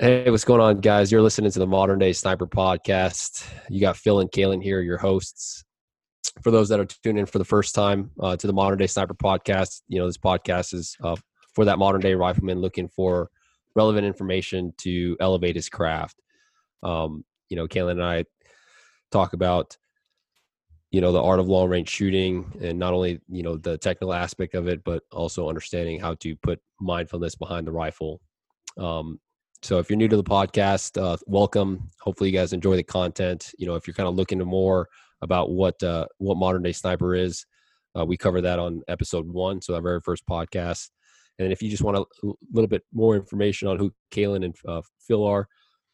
Hey, what's going on, guys? You're listening to the Modern Day Sniper Podcast. You got Phil and Kalen here, your hosts. For those that are tuning in for the first time uh, to the Modern Day Sniper Podcast, you know this podcast is uh, for that modern day rifleman looking for relevant information to elevate his craft. Um, you know, Kalen and I talk about you know the art of long range shooting and not only you know the technical aspect of it, but also understanding how to put mindfulness behind the rifle. Um, so if you're new to the podcast, uh, welcome. Hopefully you guys enjoy the content. You know, if you're kind of looking to more about what uh, what modern day sniper is, uh, we cover that on episode one, so our very first podcast. And if you just want a little bit more information on who Kalen and uh, Phil are,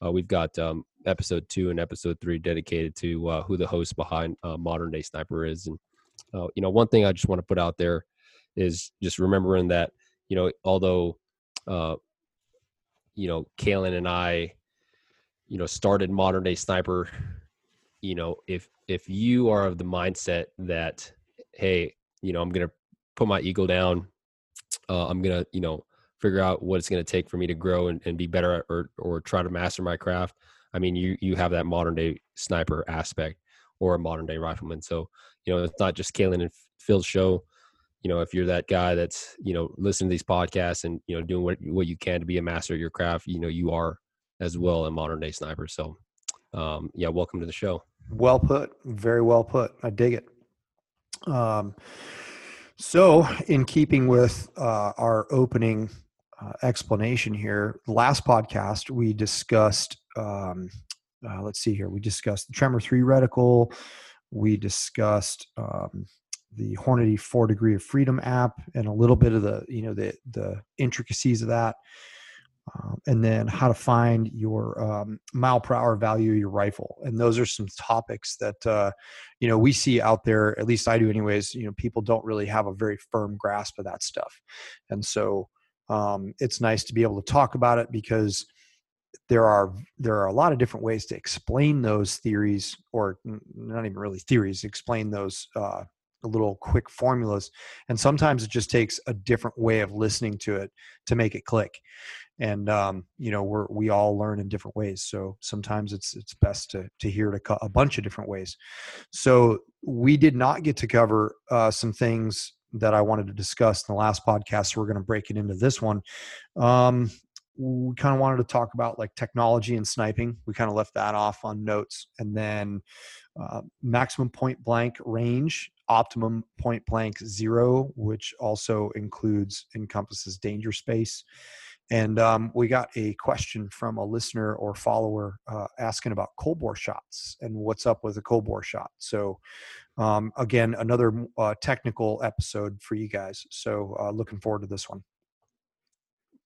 uh, we've got um, episode two and episode three dedicated to uh, who the host behind modern day sniper is. And you know, one thing I just want to put out there is just remembering that you know, although you know, Kalen and I, you know, started modern day sniper, you know, if if you are of the mindset that, hey, you know, I'm gonna put my ego down, uh, I'm gonna, you know, figure out what it's gonna take for me to grow and, and be better at, or or try to master my craft. I mean, you you have that modern day sniper aspect or a modern day rifleman. So, you know, it's not just Kalen and Phil's show you know if you're that guy that's you know listening to these podcasts and you know doing what what you can to be a master of your craft you know you are as well a modern day sniper. So um yeah welcome to the show. Well put. Very well put. I dig it. Um so in keeping with uh, our opening uh, explanation here last podcast we discussed um uh, let's see here. We discussed the tremor 3 reticle. We discussed um, the Hornady Four Degree of Freedom app and a little bit of the you know the the intricacies of that, um, and then how to find your um, mile per hour value of your rifle. And those are some topics that uh, you know we see out there. At least I do, anyways. You know, people don't really have a very firm grasp of that stuff, and so um, it's nice to be able to talk about it because there are there are a lot of different ways to explain those theories or not even really theories explain those uh, little quick formulas and sometimes it just takes a different way of listening to it to make it click. And um, you know we're we all learn in different ways so sometimes it's it's best to to hear it a, a bunch of different ways. So we did not get to cover uh, some things that i wanted to discuss in the last podcast so we're going to break it into this one. Um, we kind of wanted to talk about like technology and sniping. We kind of left that off on notes and then uh, maximum point blank range optimum point blank zero, which also includes encompasses danger space. And um, we got a question from a listener or follower uh, asking about cold shots and what's up with a cold shot. So, um, again, another uh, technical episode for you guys. So, uh, looking forward to this one.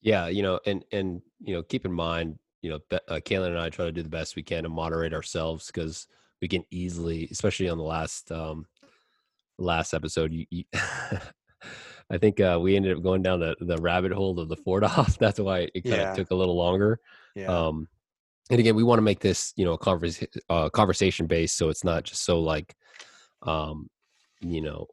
Yeah, you know, and and you know, keep in mind, you know, uh, Kalen and I try to do the best we can to moderate ourselves because we can easily, especially on the last um, last episode, you, you I think uh, we ended up going down the, the rabbit hole of the Ford off. That's why it kind yeah. of took a little longer. Yeah. Um, and again, we want to make this, you know, converse, uh, conversation based, so it's not just so like, um, you know,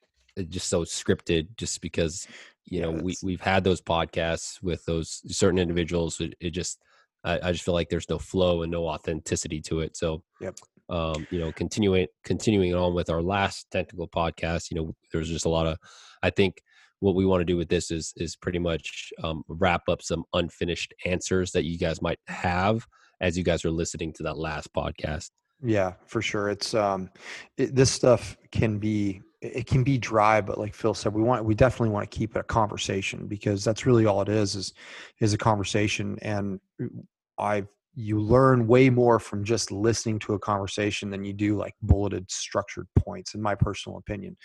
just so scripted. Just because you yeah, know we we've had those podcasts with those certain individuals, it, it just I, I, just feel like there's no flow and no authenticity to it. So, yep um, you know, continuing continuing on with our last technical podcast, you know, there's just a lot of, I think what we want to do with this is is pretty much um, wrap up some unfinished answers that you guys might have as you guys are listening to that last podcast. Yeah, for sure. It's um, it, this stuff can be it can be dry, but like Phil said, we want we definitely want to keep it a conversation because that's really all it is is is a conversation. And I've you learn way more from just listening to a conversation than you do like bulleted structured points in my personal opinion.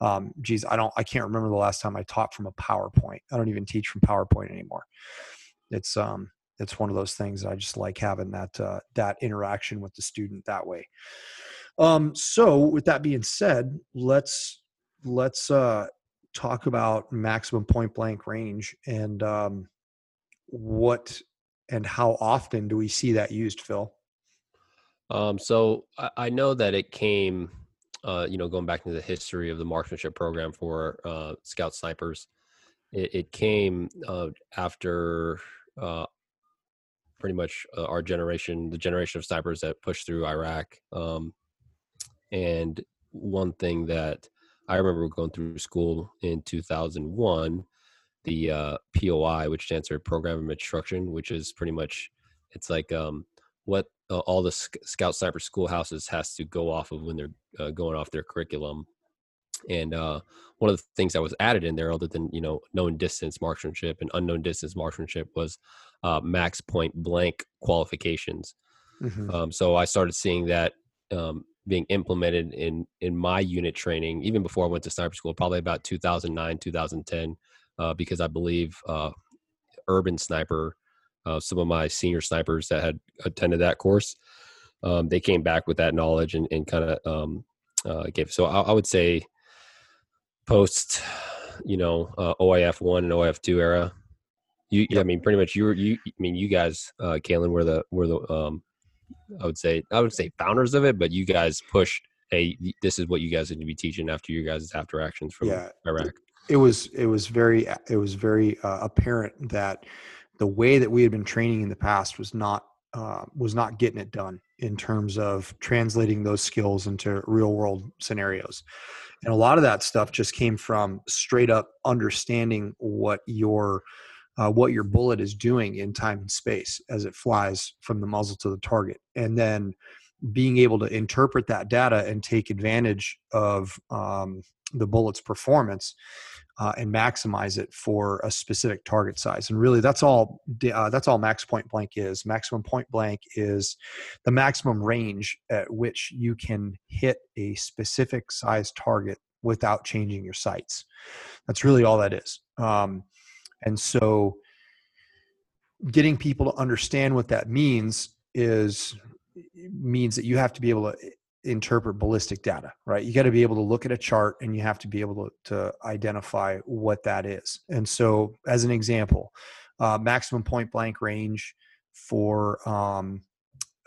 Um geez i don't i can't remember the last time i taught from a powerpoint. I don't even teach from powerpoint anymore. It's um it's one of those things that i just like having that uh, that interaction with the student that way. Um so with that being said let's let's uh talk about maximum point blank range and um what and how often do we see that used, Phil? Um, so I, I, know that it came, uh, you know, going back into the history of the marksmanship program for uh, scout snipers. It, it came uh, after uh, pretty much uh, our generation, the generation of snipers that pushed through Iraq. Um, and one thing that I remember going through school in 2001, the uh, POI, which stands for Program of Instruction, which is pretty much it's like um, what uh, all the sc- Scout Sniper schoolhouses has to go off of when they're uh, going off their curriculum. And uh, one of the things that was added in there, other than you know known distance marksmanship and unknown distance marksmanship, was uh, max point blank qualifications. Mm-hmm. Um, so I started seeing that um, being implemented in in my unit training even before I went to sniper school, probably about 2009, 2010, uh, because I believe uh, Urban Sniper, uh, some of my senior snipers that had attended that course, um, they came back with that knowledge and, and kind of um, uh, gave. So I, I, would say post, you know, uh, OIF one and OIF two era. You, yep. I mean, pretty much you were you. I mean, you guys, uh, Kalen, were the were the um, I would say I would say founders of it, but you guys pushed. Hey, this is what you guys need to be teaching after you guys' after actions from yeah, Iraq. It was it was very it was very uh, apparent that the way that we had been training in the past was not uh, was not getting it done in terms of translating those skills into real world scenarios. And a lot of that stuff just came from straight up understanding what your uh, what your bullet is doing in time and space as it flies from the muzzle to the target, and then being able to interpret that data and take advantage of um, the bullet's performance uh, and maximize it for a specific target size. And really, that's all. Uh, that's all max point blank is. Maximum point blank is the maximum range at which you can hit a specific size target without changing your sights. That's really all that is. Um, and so getting people to understand what that means is means that you have to be able to interpret ballistic data, right? You got to be able to look at a chart and you have to be able to, to identify what that is. And so, as an example, uh, maximum point blank range for um,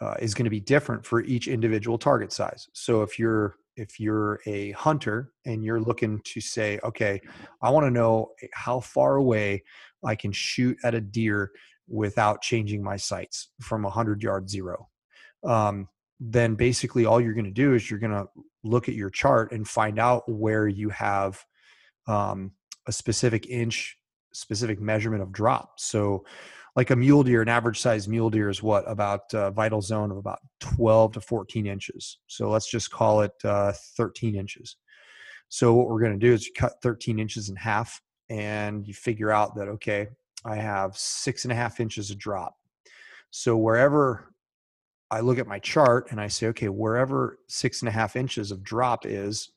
uh, is going to be different for each individual target size. So if you're if you're a hunter and you're looking to say, okay, I want to know how far away I can shoot at a deer without changing my sights from 100 yard zero, um, then basically all you're going to do is you're going to look at your chart and find out where you have um, a specific inch, specific measurement of drop. So like a mule deer, an average size mule deer is what about a uh, vital zone of about 12 to 14 inches. So let's just call it uh, 13 inches. So what we're going to do is you cut 13 inches in half, and you figure out that okay, I have six and a half inches of drop. So wherever I look at my chart and I say, okay, wherever six and a half inches of drop is,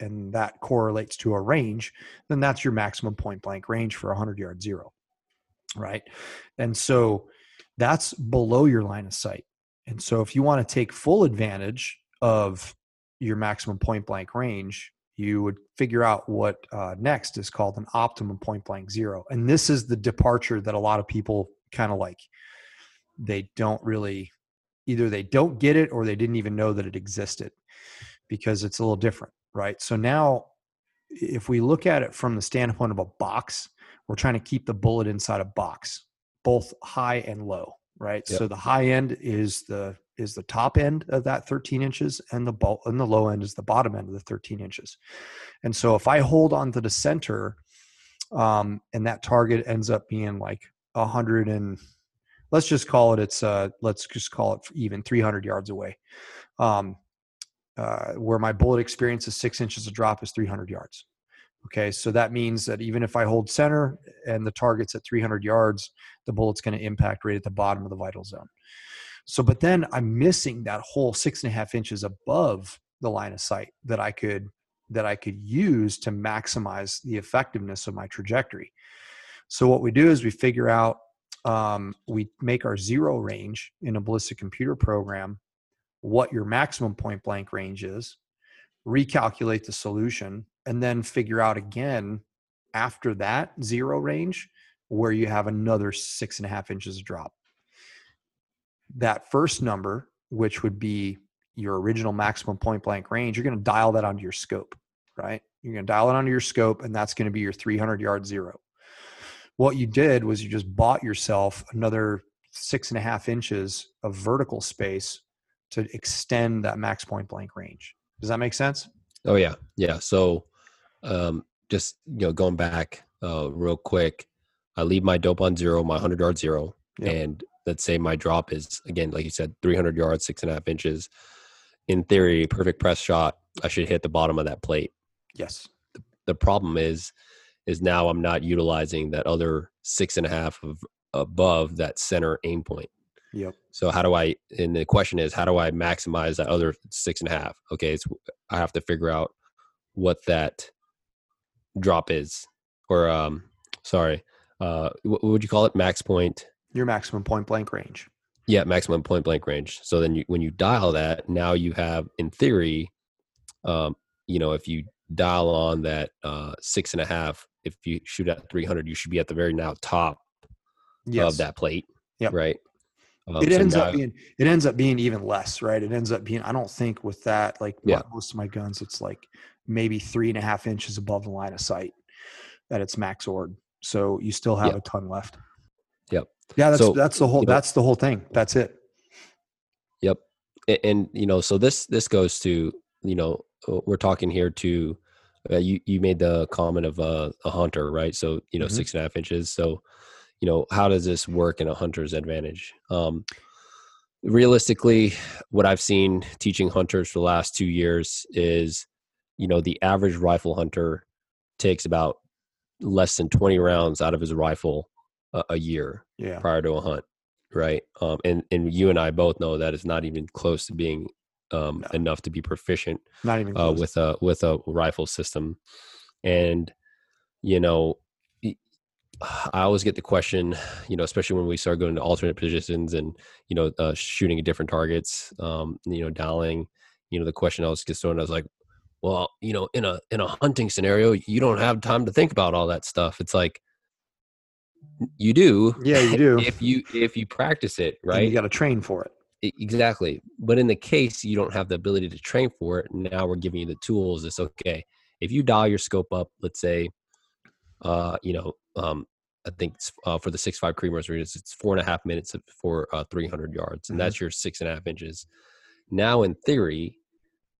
and that correlates to a range, then that's your maximum point blank range for a 100 yard zero right? And so that's below your line of sight. And so if you want to take full advantage of your maximum point blank range, you would figure out what uh, next is called an optimum point blank zero. And this is the departure that a lot of people kind of like. They don't really, either they don't get it or they didn't even know that it existed because it's a little different, right? So now, if we look at it from the standpoint of a box, we're trying to keep the bullet inside a box, both high and low, right? Yep. So the high end is the is the top end of that 13 inches, and the bolt and the low end is the bottom end of the 13 inches. And so if I hold on to the center, um, and that target ends up being like a hundred and let's just call it it's uh let's just call it even 300 yards away um uh, where my bullet experience is six inches of drop is 300 yards Okay, so that means that even if I hold center and the target's at 300 yards, the bullet's going to impact right at the bottom of the vital zone. So, but then I'm missing that whole six and a half inches above the line of sight that I could that I could use to maximize the effectiveness of my trajectory. So, what we do is we figure out um, we make our zero range in a ballistic computer program what your maximum point blank range is, recalculate the solution, and then figure out again after that zero range where you have another six and a half inches of drop. That first number, which would be your original maximum point blank range, you're going to dial that onto your scope, right? You're going to dial it onto your scope, and that's going to be your 300 yard zero. What you did was you just bought yourself another six and a half inches of vertical space to extend that max point blank range. Does that make sense? Oh yeah, yeah. So, um, just you know, going back uh, real quick, I leave my dope on zero, my hundred yard zero, Yep. and let's say my drop is again, like you said, three hundred yards, six and a half inches. In theory, perfect press shot, I should hit the bottom of that plate. Yes. The problem is, is now I'm not utilizing that other six and a half of above that center aim point. Yep. So how do I? And the question is, how do I maximize that other six and a half? Okay, it's I have to figure out what that drop is, or um, sorry, uh, what, what would you call it? Max point. Your maximum point blank range. Yeah, maximum point blank range. So then you, when you dial that, now you have, in theory, um, you know, if you dial on that uh, six and a half, if you shoot at 300, you should be at the very now top Yes. of that plate. Yep. Right. Um, it so ends now- up being it ends up being even less, right? It ends up being I don't think with that like Yeah. most of my guns, it's like maybe three and a half inches above the line of sight at its max ord. So you still have Yep. a ton left. Yep. Yeah, that's So, that's the whole you know- that's the whole thing. That's it. Yep. And, and you know, so this this goes to you know we're talking here to uh, you you made the comment of uh, a hunter, right? So you know Mhm. six and a half inches. So you know how does this work in a hunter's advantage? Um, realistically, what I've seen teaching hunters for the last two years is you know the average rifle hunter takes about less than 20 rounds out of his rifle a, a year Yeah. prior to a hunt, right? Um, and and you and I both know that is not even close to being um, No. enough to be proficient Not even uh, with a with a rifle system. And you know, I always get the question, you know, especially when we start going to alternate positions and you know uh, shooting at different targets, um, you know, dialing. You know, the question I always gets thrown. I was like, well, you know, in a in a hunting scenario, you don't have time to think about all that stuff. It's like you do yeah, you do. if you if you practice it And right You got to train for it. Exactly but in the case you don't have the ability to train for it now we're giving you the tools it's okay if you dial your scope up let's say uh you know um i think it's, uh, for the six five Creedmoors it's four and a half minutes for uh 300 yards and Mhm. that's your six and a half inches now in theory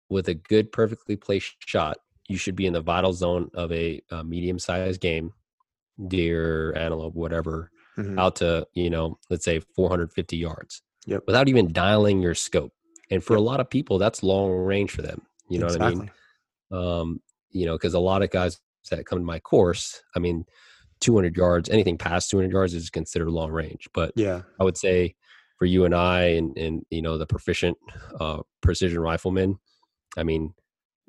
with a good perfectly placed shot you should be in the vital zone of a, uh medium sized game deer antelope whatever Mhm. out to you know let's say 450 yards Yep. without even dialing your scope and for Yep. a lot of people that's long range for them you know what i mean um you know because a lot of guys that come to my course i mean 200 yards anything past 200 yards is considered long range but Yeah. i would say for you and i and and you know the proficient uh precision riflemen i mean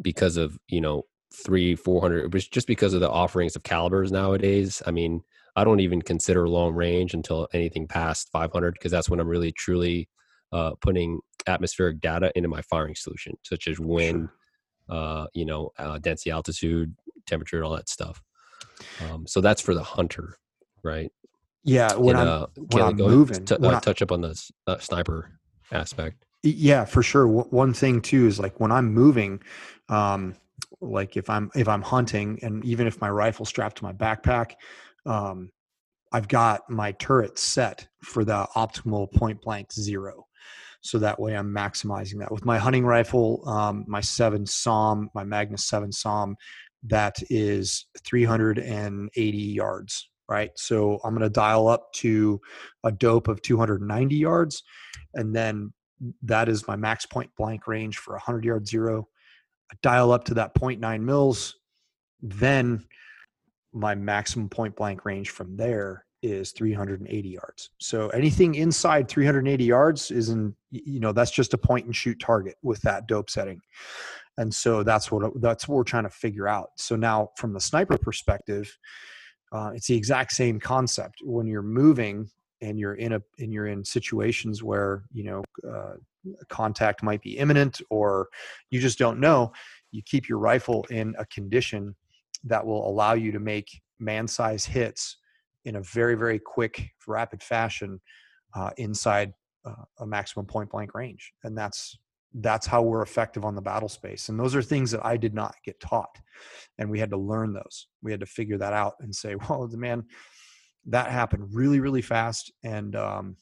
because of you know three four hundred just because of the offerings of calibers nowadays i mean i don't even consider long range until anything past 500 because that's when i'm really truly uh, putting atmospheric data into my firing solution such as wind uh, you know uh, density altitude temperature and all that stuff. Um, so that's for the hunter right? Yeah. When And, I'm uh, when I'm go moving, t- when uh, I- touch up on the uh, sniper aspect. Yeah for sure. W- one thing too is like when i'm moving um like if i'm if i'm hunting and even if my rifle's strapped to my backpack um i've got my turret set for the optimal point blank zero. So that way i'm maximizing that. With my hunting rifle um my 7 SAUM my magnus 7 SAUM that is 380 yards right? So i'm going to dial up to a dope of 290 yards and then that is my max point blank range for 100 yard zero. I dial up to that 0.9 mils, then my maximum point blank range from there is 380 yards. So anything inside 380 yards is in, you know, that's just a point and shoot target with that dope setting. And so that's what that's what we're trying to figure out. So now from the sniper perspective, uh, it's the exact same concept. When you're moving and you're in a and you're in situations where you know uh, contact might be imminent or you just don't know you keep your rifle in a condition that will allow you to make man size hits in a very very quick rapid fashion uh, inside uh, a maximum point blank range. And that's that's how we're effective on the battle space. And those are things that i did not get taught. And we had to learn those. We had to figure that out and say well the man that happened really really fast. And um,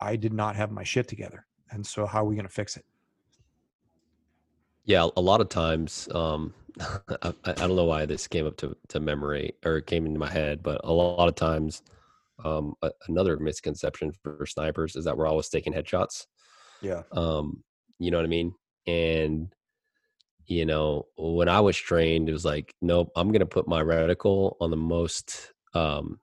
I did not have my shit together. And so how are we going to fix it? Yeah, a lot of times, um, I, I, don't know why this came up to, to memory or came into my head, but a lot of times, um, a, another misconception for snipers is that we're always taking headshots. Yeah. Um, you know what I mean? And you know, when I was trained, it was like, nope, I'm gonna put my reticle on the most um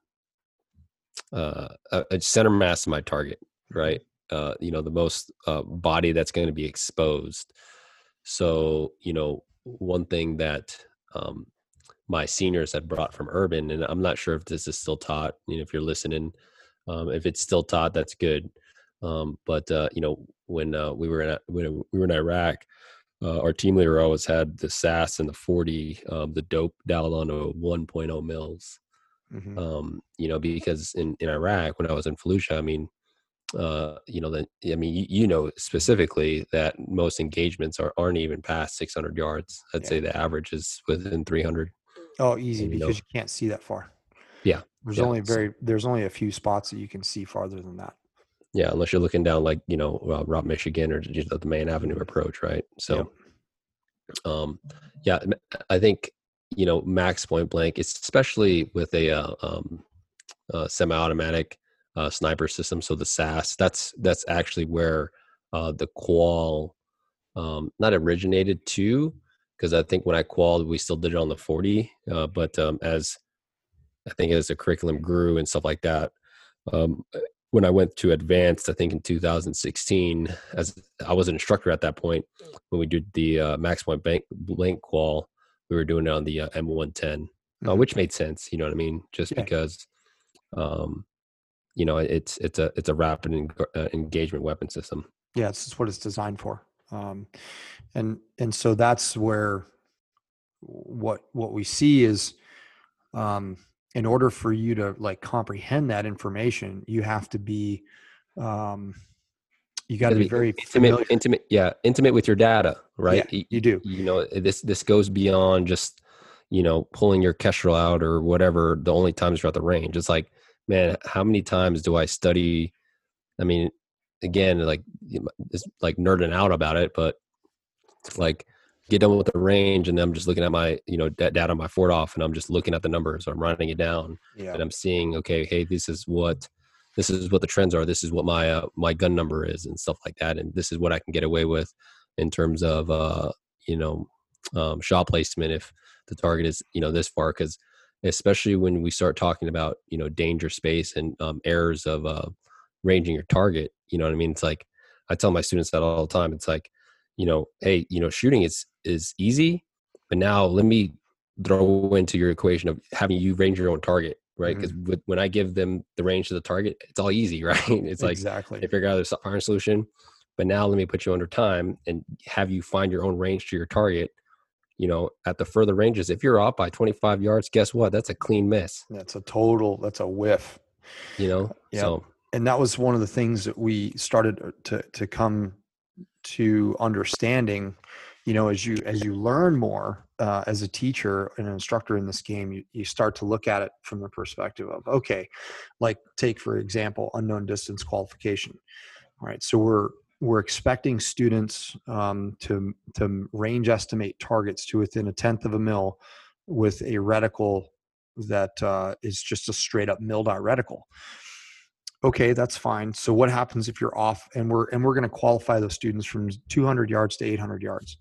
uh a center mass of my target, mm-hmm. right? Uh, you know, the most uh, body that's going to be exposed. So, you know, one thing that um, my seniors had brought from urban, and I'm not sure if this is still taught. You know, if you're listening, um, if it's still taught, that's good. Um, but uh, you know, when uh, we were in when we were in Iraq, uh, our team leader always had the SASS and the 40, um, the dope dialed onto 1.0 mils. Mm-hmm. Um, you know, because in, in Iraq, when I was in Fallujah, I mean, uh, you know, that I mean, you, you, know specifically that most engagements are aren't even past 600 yards. I'd yeah. say the average is within 300. Oh, easy because you, know, you can't see that far. Yeah, there's yeah. only very there's only a few spots that you can see farther than that. Yeah, unless you're looking down like you know uh, Route Michigan or just the main avenue approach, right? So, yeah. um, yeah, I think you know max point blank, especially with a uh, um, uh, semi-automatic uh, sniper system. So the SASS, that's that's actually where uh, the qual um, not originated to, because I think when I qualled, we still did it on the 40, uh, but um, as I think as the curriculum grew and stuff like that, um, when I went to advanced, I think in 2016, as I was an instructor at that point, when we did the uh, max point bank blank qual, we were doing it on the uh, M110, uh, mm-hmm. uh, which made sense. You know what I mean? Just yeah. because, um, you know, it's it's a it's a rapid en- uh, engagement weapon system. Yeah, it's what it's designed for, um, and and so that's where what what we see is um, in order for you to like comprehend that information, you have to be, um, you got to be very intimate, familiar. intimate, yeah, intimate with your data, right? Yeah, you do. You know, this this goes beyond just you know pulling your kestrel out or whatever. The only times you're at the range, it's like, man, how many times do I study? I mean, again, like it's like nerding out about it, but like get done with the range and I'm just looking at my, you know, data on my 4DOF and I'm just looking at the numbers. I'm writing it down yeah. and I'm seeing, okay, hey, this is what, this is what the trends are. This is what my, uh, my gun number is and stuff like that. And this is what I can get away with in terms of, uh, you know, um, shot placement if the target is, you know, this far. Cause especially when we start talking about, you know, danger space and um, errors of uh, ranging your target, you know what I mean? It's like, I tell my students that all the time. It's like, you know, hey, you know, shooting is is easy, but now let me throw into your equation of having you range your own target, right? Because mm-hmm. when I give them the range to the target, it's all easy, right? It's like exactly they figure out the firing solution. But now let me put you under time and have you find your own range to your target. You know, at the further ranges, if you're off by 25 yards, guess what? That's a clean miss. That's a total. That's a whiff. You know, yeah. So, and that was one of the things that we started uh, to to come to understanding you know as you as you learn more uh, as a teacher and an instructor in this game you, you start to look at it from the perspective of okay like take for example unknown distance qualification all right so we're we're expecting students um, to to range estimate targets to within a tenth of a mil with a reticle that uh, is just a straight up mil dot reticle. Okay that's fine. So what happens if you're off and we're and we're going to qualify those students from 200 yards to 800 yards.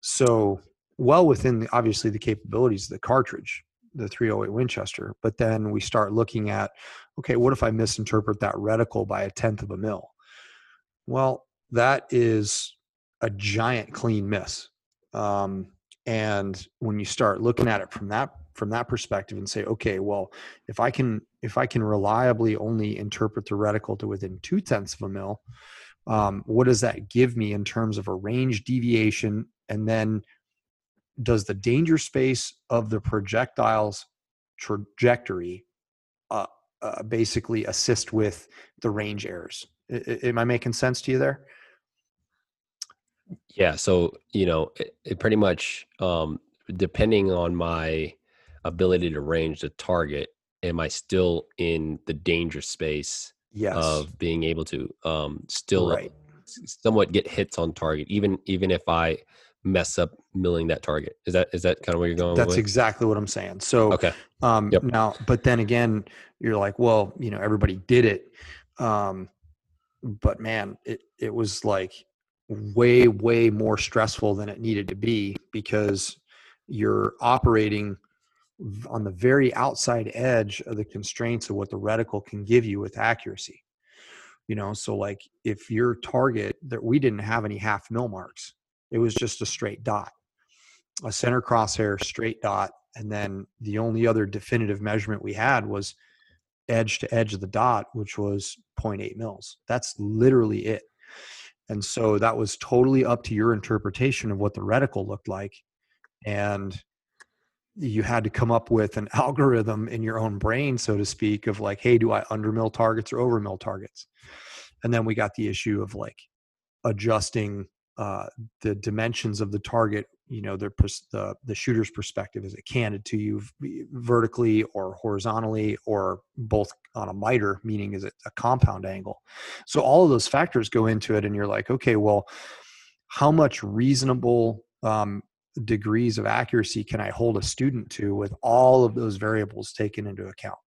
So well within the, obviously the capabilities of the cartridge the 308 winchester but then we start looking at okay what if i misinterpret that reticle by a tenth of a mil well that is a giant clean miss um, and when you start looking at it from that from that perspective and say okay well if i can if i can reliably only interpret the reticle to within two tenths of a mil um, what does that give me in terms of a range deviation? And then does the danger space of the projectile's trajectory uh, uh, basically assist with the range errors I, am i making sense to you there yeah so you know it, it pretty much um, depending on my ability to range the target am i still in the danger space yes. of being able to um, still Right. somewhat get hits on target, even even if I mess up milling that target. Is that is that kind of where you're going? That's with? exactly what I'm saying. So okay. Um, Yep. Now, but then again, you're like, well, you know, everybody did it, um, but man, it it was like way way more stressful than it needed to be because you're operating on the very outside edge of the constraints of what the reticle can give you with accuracy. You know, so like if your target that we didn't have any half mil marks, it was just a straight dot, a center crosshair straight dot and then the only other definitive measurement we had was edge to edge of the dot which was 0.8 mils. That's literally it. And so that was totally up to your interpretation of what the reticle looked like. And you had to come up with an algorithm in your own brain so to speak of like hey do i undermill targets or overmill targets? And then we got the issue of like adjusting uh, the dimensions of the target you know the pers- the the shooter's perspective? Is it canted to you vertically or horizontally or both on a miter meaning is it a compound angle? So all of those factors go into it and you're like okay well how much reasonable um, degrees of accuracy can i hold a student to with all of those variables taken into account?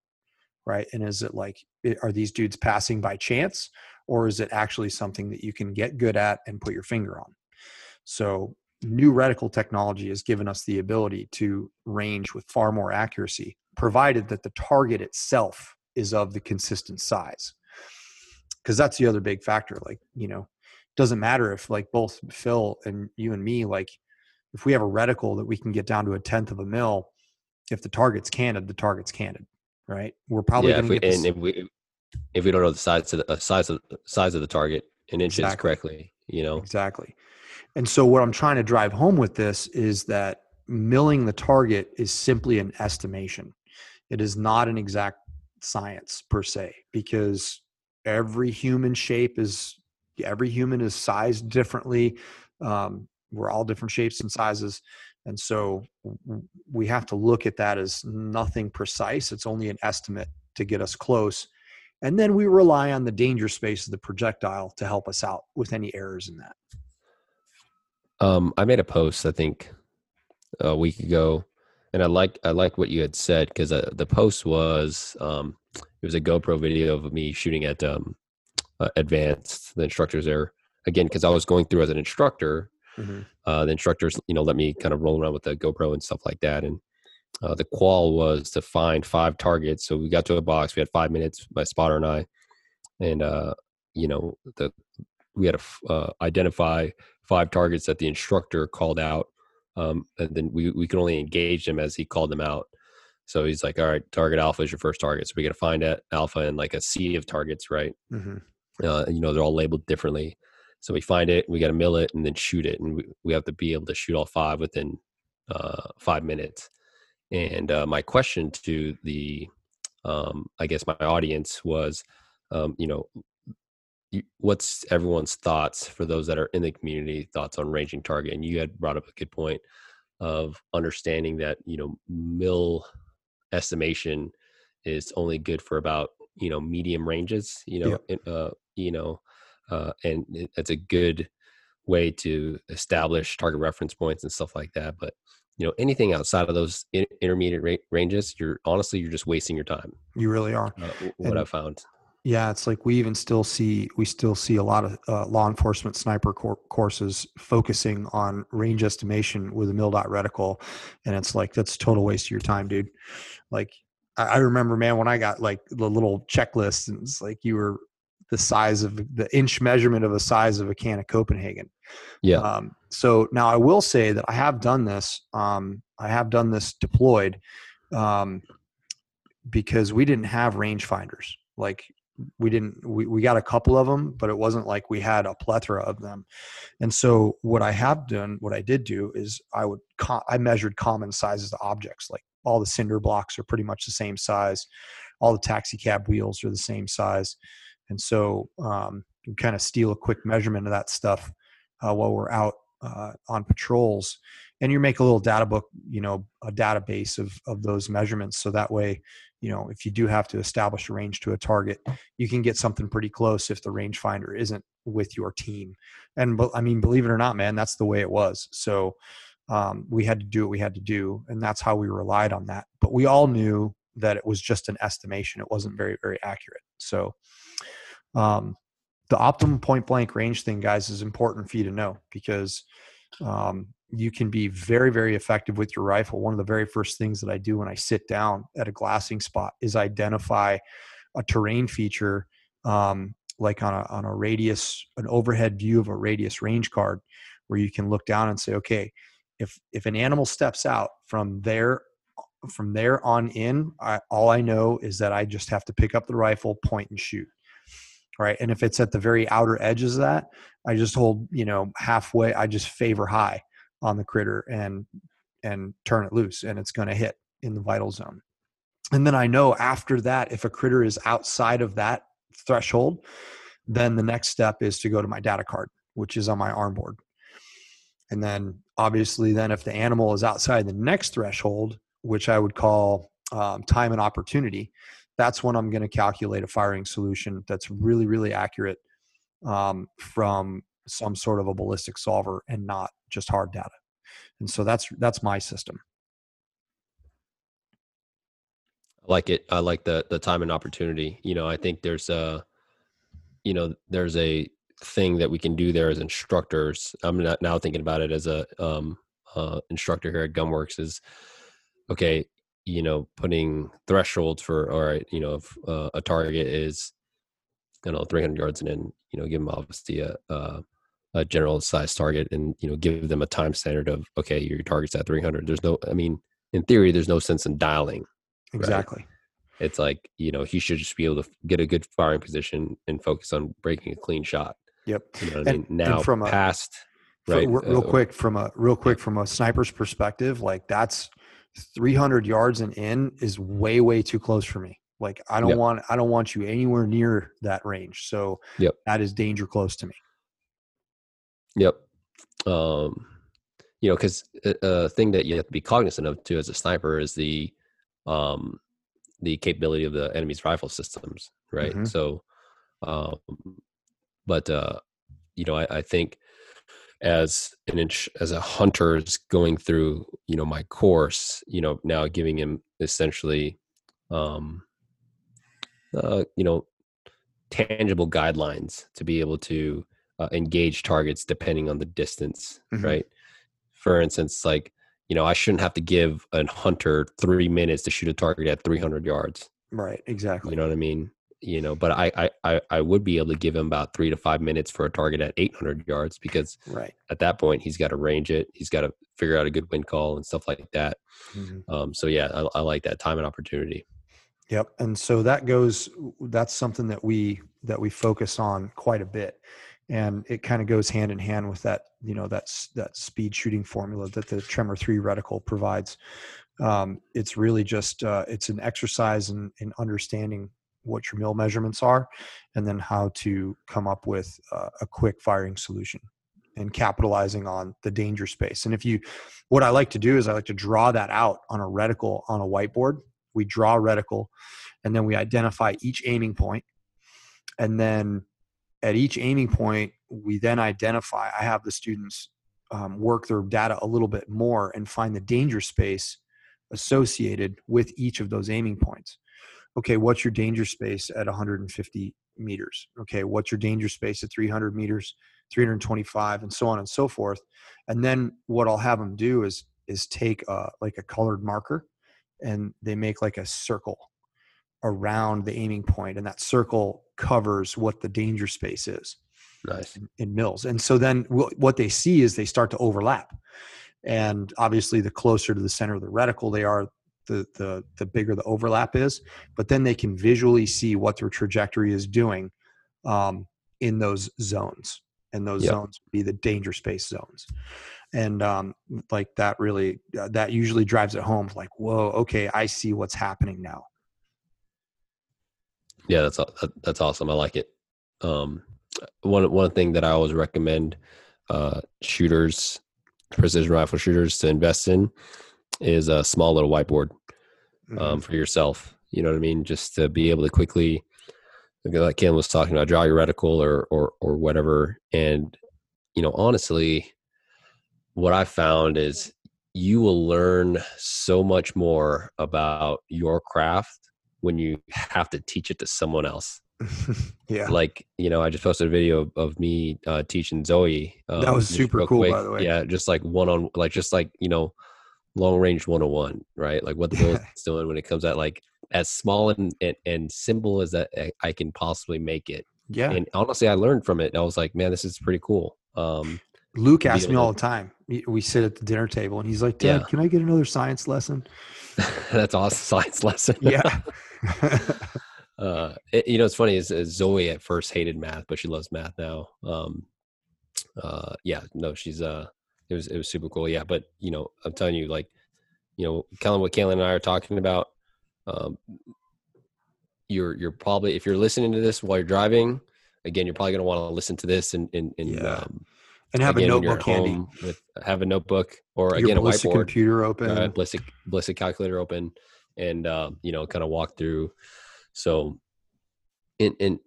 Right? And is it like are these dudes passing by chance or is it actually something that you can get good at and put your finger on? So new reticle technology has given us the ability to range with far more accuracy, provided that the target itself is of the consistent size. Because that's the other big factor. Like, you know, doesn't matter if like both Phil and you and me, like if we have a reticle that we can get down to a tenth of a mil, if the target's canted, the target's canted, right? We're probably yeah, going to get this, and if we if we don't know the size of the uh, size of size of the target in inches Exactly. correctly, you know, Exactly. And so what I'm trying to drive home with this is that milling the target is simply an estimation. It is not an exact science per se because every human shape is every human is sized differently. Um, we're all different shapes and sizes. And so we have to look at that as nothing precise. It's only an estimate to get us close. And then we rely on the danger space of the projectile to help us out with any errors in that. Um, I made a post I think a week ago, and I like I like what you had said because uh, the post was um, it was a GoPro video of me shooting at um, uh, advanced. The instructors there again because I was going through as an instructor. Uh, the instructors, you know, let me kind of roll around with the GoPro and stuff like that, and uh, the qual was to find five targets. So we got to a box. We had five minutes, my spotter and I, and uh, you know the we had to uh, identify five targets that the instructor called out um, and then we, we could only engage them as he called them out. So he's like all right target alpha is your first target. So we got to find that alpha in like a sea of targets right? Mhm. uh, you know they're all labeled differently. So we find it we got to mill it and then shoot it and we, we have to be able to shoot all five within uh, five minutes. And uh, my question to the um, i guess my audience was um, you know what's everyone's thoughts for those that are in the community thoughts on ranging target and you had brought up a good point of understanding that you know mil estimation is only good for about you know medium ranges you know in- uh, you know uh, and it's a good way to establish target reference points and stuff like that but you know anything outside of those intermediate ranges you're honestly you're just wasting your time You really are. uh, what And- i found Yeah, it's like we even still see we still see a lot of uh, law enforcement sniper cor- courses focusing on range estimation with a mil dot reticle, and it's like that's a total waste of your time, dude. Like I, I remember, man, when I got like the little checklist, and it's like you were the size of the inch measurement of the size of a can of Copenhagen. yeah Um, so now I will say that I have done this. Um, I have done this deployed um, because we didn't have rangefinders. Like we didn't. We, we got a couple of them, but it wasn't like we had a plethora of them. And so what I have done, what I did do is I would I measured common sizes of objects. Like all the cinder blocks are pretty much the same size. All the taxi cab wheels are the same size. And so um, kind of steal a quick measurement of that stuff uh, while we're out uh, on patrols and you make a little data book you know a database of of those measurements so that way you know if you do have to establish a range to a target you can get something pretty close if the rangefinder isn't with your team. And i mean believe it or not man that's the way it was. So um, we had to do what we had to do and that's how we relied on that. But we all knew that it was just an estimation. It wasn't very very accurate. So um, the optimum point blank range thing guys is important for you to know because um, you can be very very effective with your rifle. One of the very first things that i do when i sit down at a glassing spot is identify a terrain feature um, like on a, on a radius an overhead view of a radius range card where you can look down and say okay if if an animal steps out from there from there on in I, all i know is that i just have to pick up the rifle point and shoot. Right? And if it's at the very outer edges of that i just hold you know halfway i just favor high on the critter and and turn it loose and it's going to hit in the vital zone. And then i know after that if a critter is outside of that threshold then the next step is to go to my data card which is on my arm board. And then obviously then if the animal is outside the next threshold which i would call um, time and opportunity that's when i'm going to calculate a firing solution that's really really accurate um, from some sort of a ballistic solver and not just hard data. And so that's that's my system. I like it. I like the the time and opportunity. You know, I think there's a you know, there's a thing that we can do there as instructors. I'm not now thinking about it as a um uh instructor here at Gunwerks is okay, you know, putting thresholds for all right, you know, if uh, a target is you know 300 yards and then you know give them obviously a, a a general size target and you know give them a time standard of okay your target's at 300 there's no i mean in theory there's no sense in dialing exactly. Right? it's like you know he should just be able to get a good firing position and focus on breaking a clean shot yep. you know what and, i mean now from a, past right real uh, quick from a real quick from a sniper's perspective like that's 300 yards and in is way way too close for me. Like i don't yep. want i don't want you anywhere near that range. So yep. that is danger close to me Yep. Um, you know, because a, a, thing that you have to be cognizant of too as a sniper is the um, the capability of the enemy's rifle systems, right? Mm-hmm. So, um, but uh, you know, I, I think as an inch as a hunter is going through, you know, my course, you know, now giving him essentially, um, uh, you know, tangible guidelines to be able to uh, engage targets depending on the distance, mm-hmm. right? For instance, like you know, I shouldn't have to give a hunter three minutes to shoot a target at 300 yards. Right. Exactly. You know what I mean? You know, but I, I, I would be able to give him about three to five minutes for a target at 800 yards because right at that point he's got to range it. He's got to figure out a good wind call and stuff like that. Mm-hmm. Um, so yeah, I, I like that time and opportunity. Yep. And so that goes, that's something that we, that we focus on quite a bit and it kind of goes hand in hand with that you know that's that speed shooting formula that the tremor 3 reticle provides. Um, it's really just uh, it's an exercise in, in understanding what your mil measurements are and then how to come up with uh, a quick firing solution and capitalizing on the danger space. And if you what i like to do is i like to draw that out on a reticle on a whiteboard. We draw a reticle and then we identify each aiming point and then at each aiming point, we then identify, I have the students um, work their data a little bit more and find the danger space associated with each of those aiming points. Okay, what's your danger space at 150 meters? Okay, what's your danger space at 300 meters, 325, and so on and so forth. And then what I'll have them do is is take a, like a colored marker and they make like a circle around the aiming point and that circle covers what the danger space is nice. in, in mils and so then w- what they see is they start to overlap. And obviously the closer to the center of the reticle they are the the the bigger the overlap is. But then they can visually see what their trajectory is doing um, in those zones. And those yep. zones be the danger space zones. And um, like that really uh, that usually drives it home like whoa okay i see what's happening now yeah, that's that's awesome. I like it. Um, one one thing that I always recommend uh, shooters, precision rifle shooters to invest in is a small little whiteboard um, Mhm. for yourself. You know what I mean? Just to be able to quickly, like Ken was talking about, draw your reticle or or or whatever. And you know, honestly, what I found is you will learn so much more about your craft when you have to teach it to someone else. yeah. Like you know, I just posted a video of, me uh, teaching Zoe. That was super cool, by the way. Yeah, just like one on, like just like you know, long range 101 right like what the bullet's doing when it comes out like as small and, and, and simple as that I- i can possibly make it Yeah. and honestly i learned from it i was like man this is pretty cool um Luke asks me all the time. We- We sit at the dinner table and he's like, Dad, Yeah. can I get another science lesson? that's awesome science lesson Yeah. uh it- you know it's funny is, is zoe at first hated math but she loves math now um uh yeah no she's uh it was it was super cool yeah but you know i'm telling you like you know Caylen, what Caylen and i are talking about um you're you're probably if you're listening to this while you're driving again you're probably going to want to listen to this and and, and Yeah. um and have again, a notebook handy. with have a notebook or Your again a whiteboard computer open. uh, ballistic ballistic calculator open and um, you know kind of walk through. So and and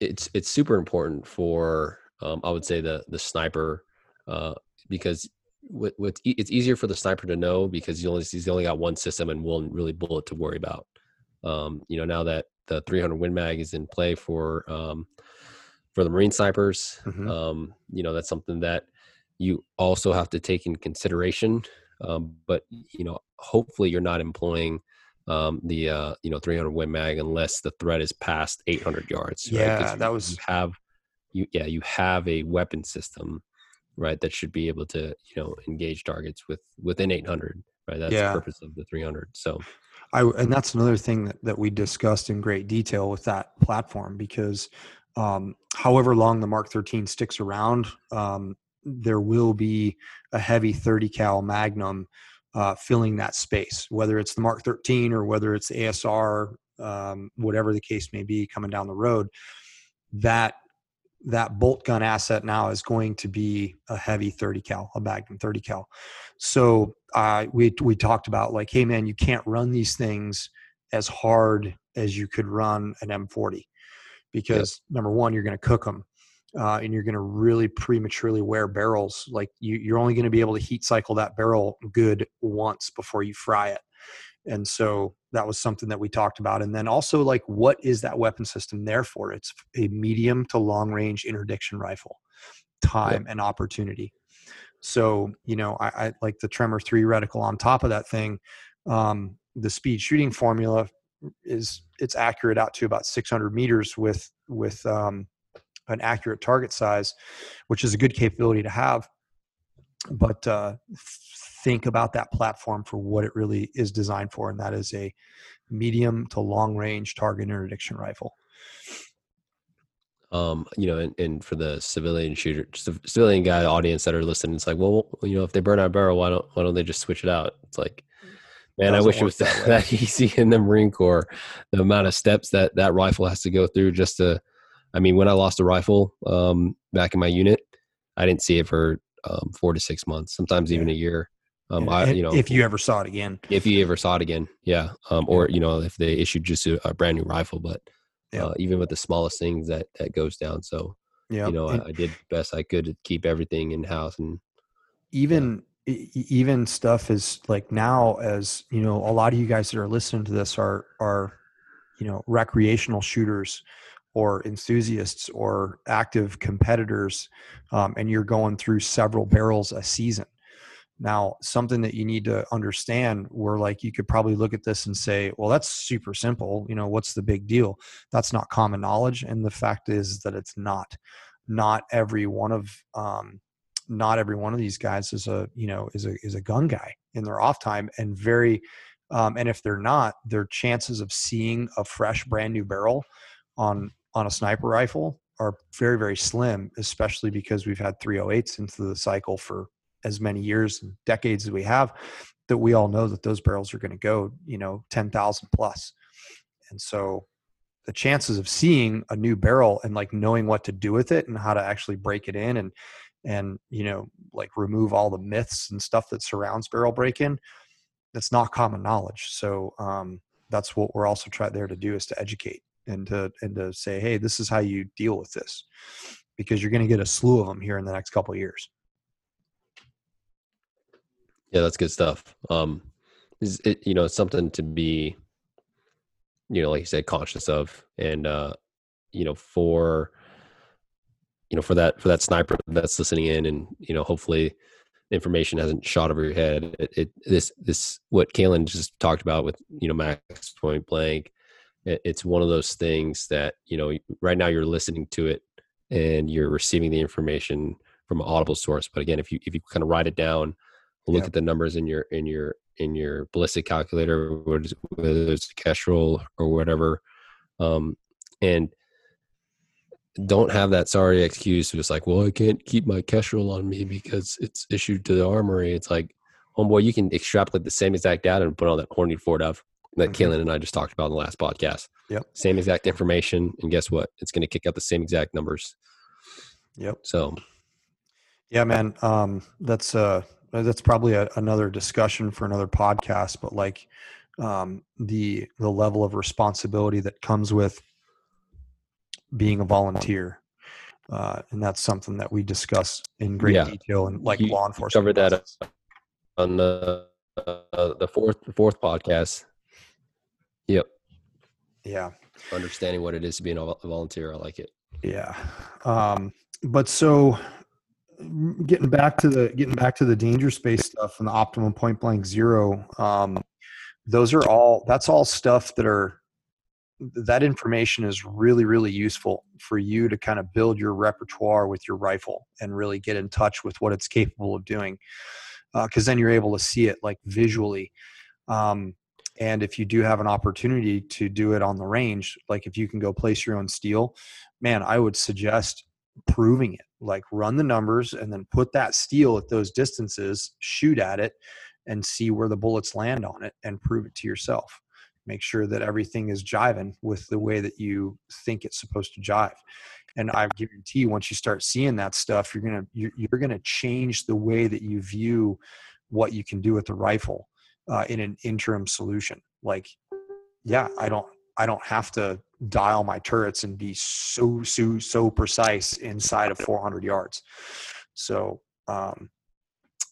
it's it's super important for um, i would say the the sniper uh, because what, what's e- it's easier for the sniper to know because he only he's only got one system and one really bullet to worry about. Um, you know now that the 300 win mag is in play for um, for the marine snipers Mhm. um, you know that's something that you also have to take in consideration. Um, but you know hopefully you're not employing um, the uh, you know 300 win mag unless the threat is past 800 yards right? Yeah, that was- you have you yeah you have a weapon system right that should be able to you know engage targets with within 800 right that's Yeah. the purpose of the 300 so I, and that's another thing that, that we discussed in great detail with that platform because um, however long the Mark 13 sticks around, um, there will be a heavy 30 cal Magnum uh, filling that space, whether it's the Mark 13 or whether it's the ASR, um, whatever the case may be coming down the road. That that bolt gun asset now is going to be a heavy 30 cal, a Magnum 30 cal. So uh, we we talked about like, hey man, you can't run these things as hard as you could run an M40 because number one, you're going to cook them. Uh, and you're going to really prematurely wear barrels. Like you, you're only going to be able to heat cycle that barrel good once before you fry it. And so that was something that we talked about. And then also, like, what is that weapon system there for? It's a medium to long range interdiction rifle, time and opportunity. So, you know, I, I like the Tremor 3 reticle on top of that thing. Um, the speed shooting formula is it's accurate out to about 600 meters with with um, an accurate target size, which is a good capability to have. But uh, think about that platform for what it really is designed for, and that is a medium to long range target interdiction rifle. um you know and, and for the civilian shooter civilian guy audience that are listening it's like well you know if they burn out a barrel why don't why don't they just switch it out it's like man i wish it was that that, that easy in the marine corps the amount of steps that that rifle has to go through just to i mean when i lost a rifle um back in my unit i didn't see it for um four to six months sometimes even a year. Um i you know if you ever saw it again, if you ever saw it again yeah um or you know if they issued just a, a brand new rifle but Yeah. uh, even with the smallest things that that goes down so yeah, you know I, I did best i could to keep everything in house and even e- even stuff is like now as you know a lot of you guys that are listening to this are are you know recreational shooters or enthusiasts or active competitors um, and you're going through several barrels a season. Now something that you need to understand where like you could probably look at this and say well that's super simple you know what's the big deal? That's not common knowledge and the fact is that it's not. Not every one of um, not every one of these guys is a you know is a is a gun guy in their off time and very um, and if they're not their chances of seeing a fresh brand new barrel on on a sniper rifle are very very slim especially because we've had 308s into the cycle for as many years and decades as we have that we all know that those barrels are going to go you know 10,000 plus. And so the chances of seeing a new barrel and like knowing what to do with it and how to actually break it in and and you know like remove all the myths and stuff that surrounds barrel break-in that's not common knowledge. So um, that's what we're also trying there to do is to educate and to and to say hey this is how you deal with this because you're going to get a slew of them here in the next couple years. Yeah that's good stuff. Um is it you know something to be you know like you said conscious of and uh you know for you know for that for that sniper that's listening in and you know hopefully information hasn't shot over your head. It, it this this what Caylen just talked about with you know max point blank it's one of those things that you know right now you're listening to it and you're receiving the information from an audible source but again if you if you kind of write it down look yeah. at the numbers in your in your in your ballistic calculator whether it's the kestrel or whatever um and don't have that sorry excuse of just like well i can't keep my kestrel on me because it's issued to the armory it's like homeboy you can extrapolate the same exact data and put on that Hornady 4DOF that mm and I just talked about in the last podcast. Yep. Same exact information. And guess what? It's going to kick out the same exact numbers. Yep. So, yeah, man. Um, that's, uh, that's probably a, another discussion for another podcast, but like, um, the, the level of responsibility that comes with being a volunteer. Uh, and that's something that we discuss in great yeah. detail and like you, law enforcement. Covered that on the, uh, the fourth, the fourth podcast Yep. Yeah. Understanding what it is to be a volunteer. I like it. Yeah. Um, but so getting back to the getting back to the danger space stuff and the optimum point blank zero um, those are all that's all stuff that are that information is really really useful for you to kind of build your repertoire with your rifle and really get in touch with what it's capable of doing because uh, then you're able to see it like visually um, and if you do have an opportunity to do it on the range, like if you can go place your own steel, man, I would suggest proving it. Like run the numbers and then put that steel at those distances, shoot at it, and see where the bullets land on it and prove it to yourself. Make sure that everything is jiving with the way that you think it's supposed to jive. And I guarantee once you start seeing that stuff, you're gonna you're, gonna change the way that you view what you can do with the rifle uh, in an interim solution. Like, yeah, I don't I don't have to dial my turrets and be so so so precise inside of 400 yards. So um,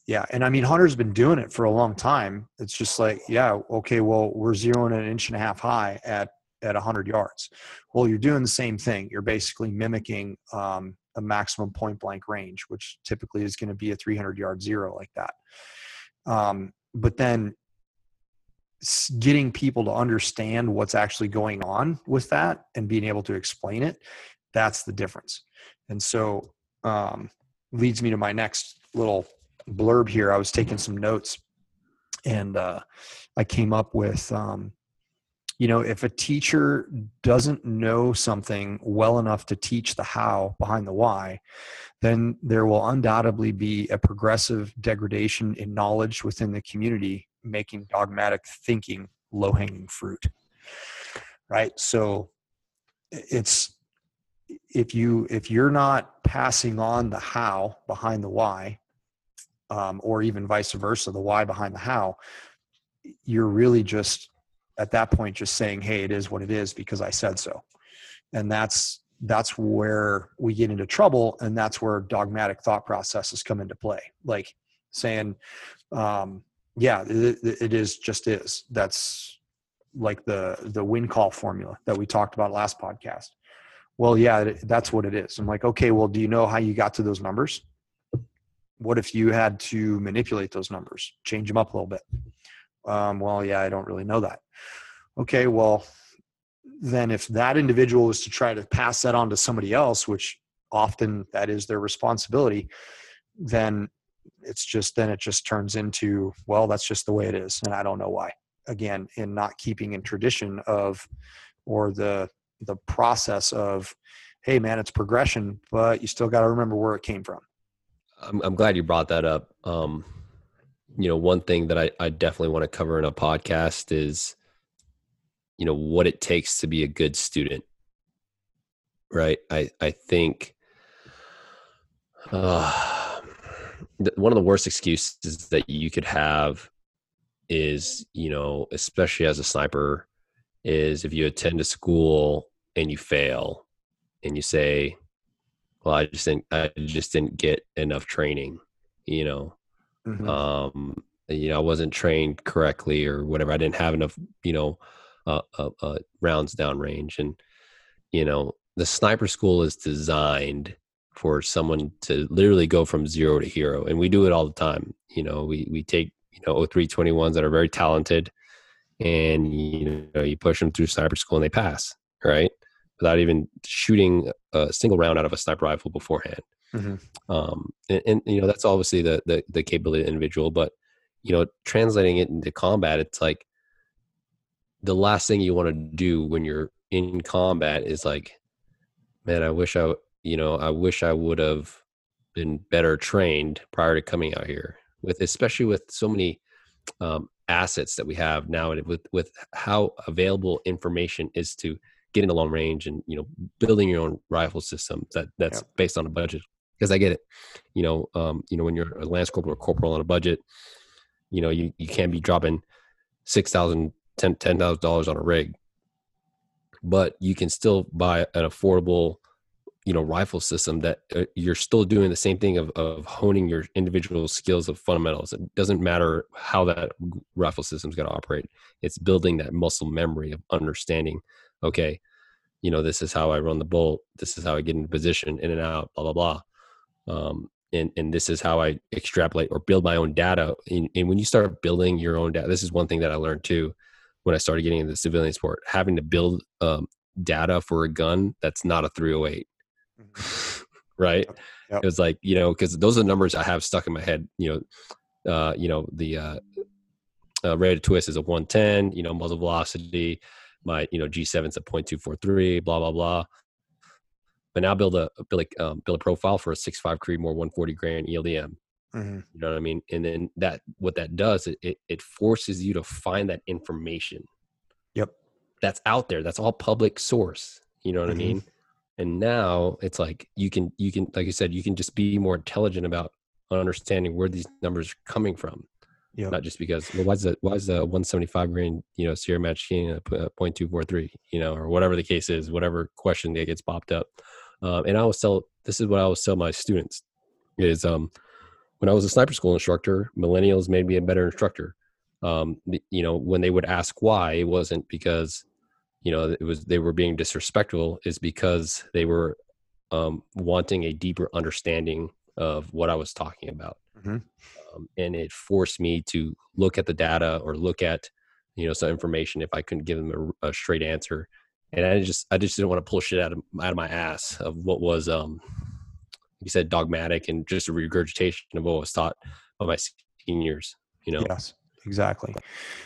yeah, and I mean Hunter's been doing it for a long time. It's just like, yeah, okay, well we're zeroing an inch and a half high at at 100 yards. Well, you're doing the same thing. You're basically mimicking um, a maximum point blank range, which typically is going to be a 300 yard zero like that. Um, but then getting people to understand what's actually going on with that and being able to explain it that's the difference. And so um, leads me to my next little blurb here. I was taking some notes and uh, i came up with um, you know if a teacher doesn't know something well enough to teach the how behind the why then there will undoubtedly be a progressive degradation in knowledge within the community making dogmatic thinking low hanging fruit right? So it's if you if you're not passing on the how behind the why um, or even vice versa the why behind the how you're really just at that point just saying hey it is what it is because i said so. And that's that's where we get into trouble and that's where dogmatic thought processes come into play. Like saying um, yeah it, it is just is. That's like the the wind call formula that we talked about last podcast. Well yeah that's what it is. I'm like okay well do you know how you got to those numbers? What if you had to manipulate those numbers change them up a little bit? Um, well yeah i don't really know that. Okay well then if that individual is to try to pass that on to somebody else which often that is their responsibility then it's just then it just turns into well that's just the way it is and i don't know why. Again in not keeping in tradition of or the the process of hey man it's progression but you still got to remember where it came from. I'm, I'm glad you brought that up. Um you know one thing that i, I definitely want to cover in a podcast is you know what it takes to be a good student. Right? I i think uh, one of the worst excuses that you could have is you know especially as a sniper is if you attend a school and you fail and you say well i just didn't i just didn't get enough training you know? Mm-hmm. um you know i wasn't trained correctly or whatever. I didn't have enough you know uh, uh, uh, rounds down range and you know the sniper school is designed for someone to literally go from zero to hero and we do it all the time you know we we take you know 0321s that are very talented and you know you push them through sniper school and they pass right without even shooting a single round out of a sniper rifle beforehand mm-hmm. um, and, and, you know that's obviously the, the the capability of the individual but you know translating it into combat it's like the last thing you want to do when you're in combat is like man i wish i you know i wish i would have been better trained prior to coming out here with especially with so many um, assets that we have now with with how available information is to getting a long range and you know building your own rifle system that that's yeah. based on a budget because i get it you know um, you know when you're a lance corporal or corporal on a budget you know you, you can't be dropping six thousand ten ten thousand dollars on a rig but you can still buy an affordable you know rifle system that uh, you're still doing the same thing of, of honing your individual skills of fundamentals. It doesn't matter how that rifle system is going to operate. It's building that muscle memory of understanding okay you know this is how i run the bolt. This is how i get into position in and out blah blah blah. Um, and and this is how i extrapolate or build my own data. And, and when you start building your own data this is one thing that i learned too when i started getting into civilian sport. Having to build um, data for a gun that's not a 308 right? Yep. It was like you know because those are the numbers I have stuck in my head. You know, uh, you know the uh, uh, rate of twist is a 110. You know, muzzle velocity, my you know G7 is a 0.243. Blah blah blah. But now build a build a um, build a profile for a 6.5 Creedmoor 140 grain ELDM. Mm-hmm. You know what I mean? And then that what that does it, it it forces you to find that information. Yep. That's out there. That's all public source. You know what mm-hmm. I mean? And now it's like you can you can like i said you can just be more intelligent about understanding where these numbers are coming from. Yeah not just because well why is the why is the 175 grain you know Sierra match a 0.243 you know or whatever the case is whatever question that gets popped up? Um, and i always tell this is what i always tell my students is um when i was a sniper school instructor millennials made me a better instructor. Um you know when they would ask why it wasn't because you know it was they were being disrespectful is because they were um, wanting a deeper understanding of what I was talking about, mm-hmm. um, and it forced me to look at the data or look at you know some information if I couldn't give them a, a straight answer, and I just I just didn't want to pull shit out of out of my ass of what was um you said dogmatic and just a regurgitation of what was taught by my seniors. You know. Yes exactly.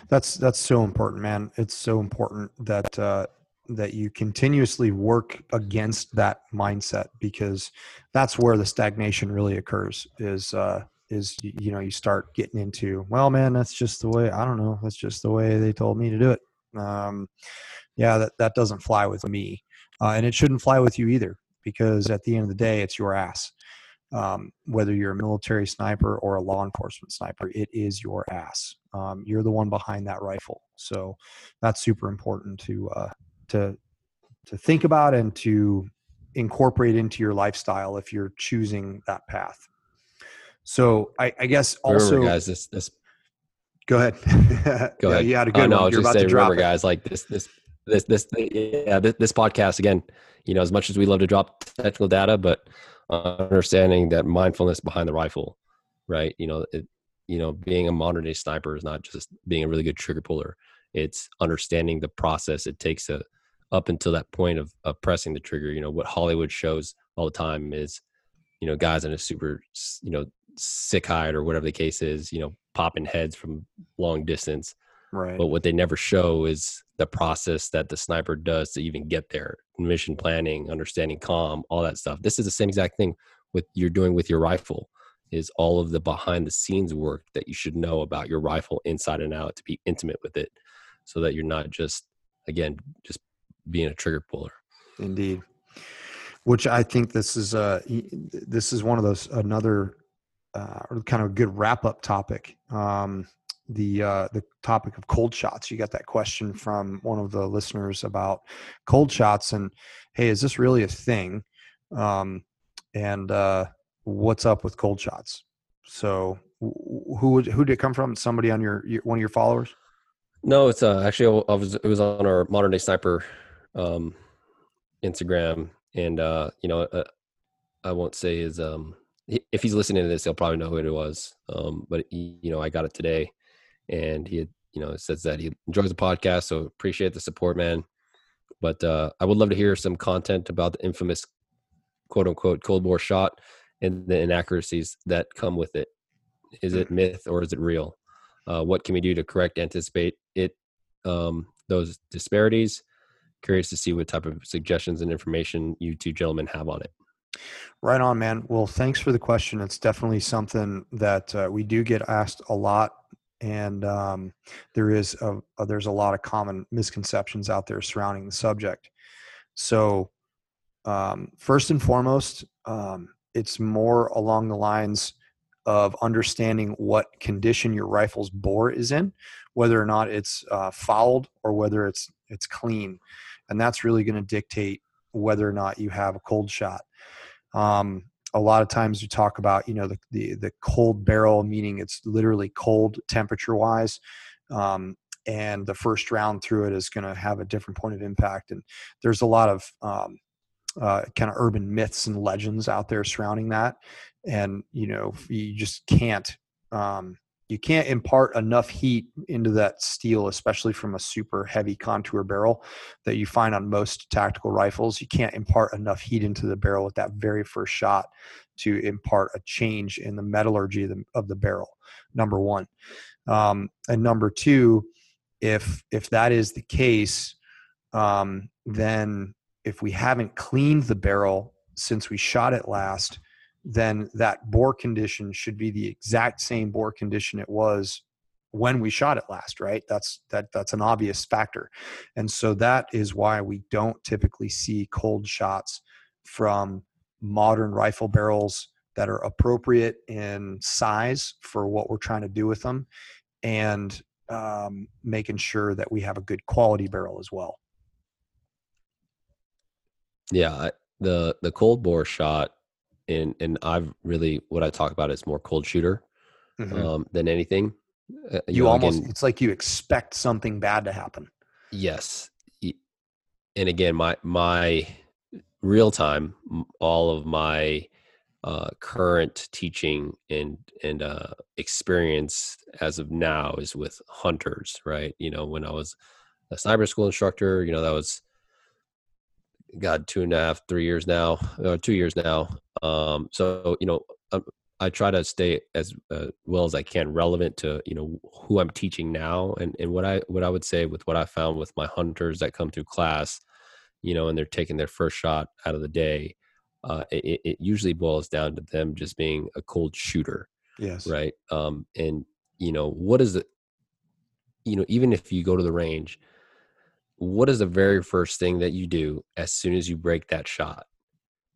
That's that's so important, man. It's so important that uh, that you continuously work against that mindset because that's where the stagnation really occurs. Is uh, is you know you start getting into well, man, that's just the way. I don't know. That's just the way they told me to do it. Um, yeah, that that doesn't fly with me, uh, and it shouldn't fly with you either because at the end of the day, it's your ass um, whether you're a military sniper or a law enforcement sniper, it is your ass. Um, you're the one behind that rifle, so that's super important to uh, to to think about and to incorporate into your lifestyle if you're choosing that path. So I, I guess also, remember, guys, this this. Go ahead. Go yeah, ahead. You had a good no, one. You're about say, to drop remember, it. guys, like this this this this yeah this, this podcast again. You know, as much as we love to drop technical data, but understanding that mindfulness behind the rifle, right? You know, it, you know, being a modern day sniper is not just being a really good trigger puller. It's understanding the process it takes to up until that point of, of pressing the trigger. You know, what Hollywood shows all the time is, you know, guys in a super, you know, sick hide or whatever the case is, you know, popping heads from long distance. Right. But what they never show is the process that the sniper does to even get there mission planning understanding calm all that stuff this is the same exact thing with you're doing with your rifle is all of the behind the scenes work that you should know about your rifle inside and out to be intimate with it so that you're not just again, just being a trigger puller. Indeed. Which I think this is uh this is one of those another uh, kind of good wrap up topic. Um, the uh, the topic of cold shots. You got that question from one of the listeners about cold shots, and hey, is this really a thing? Um, and uh, what's up with cold shots? So, who who did it come from? Somebody on your, your one of your followers? No, it's uh, actually I was it was on our modern day sniper um, Instagram, and uh, you know uh, I won't say his um if he's listening to this, he'll probably know who it was. Um, but he, you know, I got it today, and he had, you know says that he enjoys the podcast, so appreciate the support, man. But uh, I would love to hear some content about the infamous quote unquote cold bore shot and the inaccuracies that come with it. Is it myth or is it real? Uh, what can we do to correct, anticipate it, um, those disparities? Curious to see what type of suggestions and information you two gentlemen have on it. Right on, man. Well, thanks for the question. It's definitely something that uh, we do get asked a lot, and um, there is a, a, there's a lot of common misconceptions out there surrounding the subject. So, um, first and foremost, um, it's more along the lines of understanding what condition your rifle's bore is in, whether or not it's uh, fouled or whether it's it's clean, and that's really going to dictate whether or not you have a cold shot. Um, a lot of times we talk about you know the, the, the cold barrel, meaning it's literally cold temperature wise. Um, and the first round through it is going to have a different point of impact. And there's a lot of um, uh, kind of urban myths and legends out there surrounding that and you know you just can't um, you can't impart enough heat into that steel especially from a super heavy contour barrel that you find on most tactical rifles. You can't impart enough heat into the barrel with that very first shot to impart a change in the metallurgy of the, of the barrel number one. Um, and number two if if that is the case um, then if we haven't cleaned the barrel since we shot it last, then that bore condition should be the exact same bore condition it was when we shot it last right? That's that that's an obvious factor. And so that is why we don't typically see cold shots from modern rifle barrels that are appropriate in size for what we're trying to do with them and um, making sure that we have a good quality barrel as well. Yeah, the the cold bore shot, and and I've really what I talk about is more cold shooter mm-hmm. um, than anything. Uh, you, you know, almost again, it's like you expect something bad to happen. Yes, and again, my my real time, all of my uh, current teaching and and uh, experience as of now is with hunters, right? You know, when I was a sniper school instructor, you know, that was God, two and a half, three years now, or two years now. Um, so you know, um, I try to stay as uh, well as I can relevant to you know who I'm teaching now, and and what I what I would say with what I found with my hunters that come through class, you know, and they're taking their first shot out of the day. Uh, it, it usually boils down to them just being a cold shooter. Yes. Right. Um, and you know what is it? You know, even if you go to the range, what is the very first thing that you do as soon as you break that shot?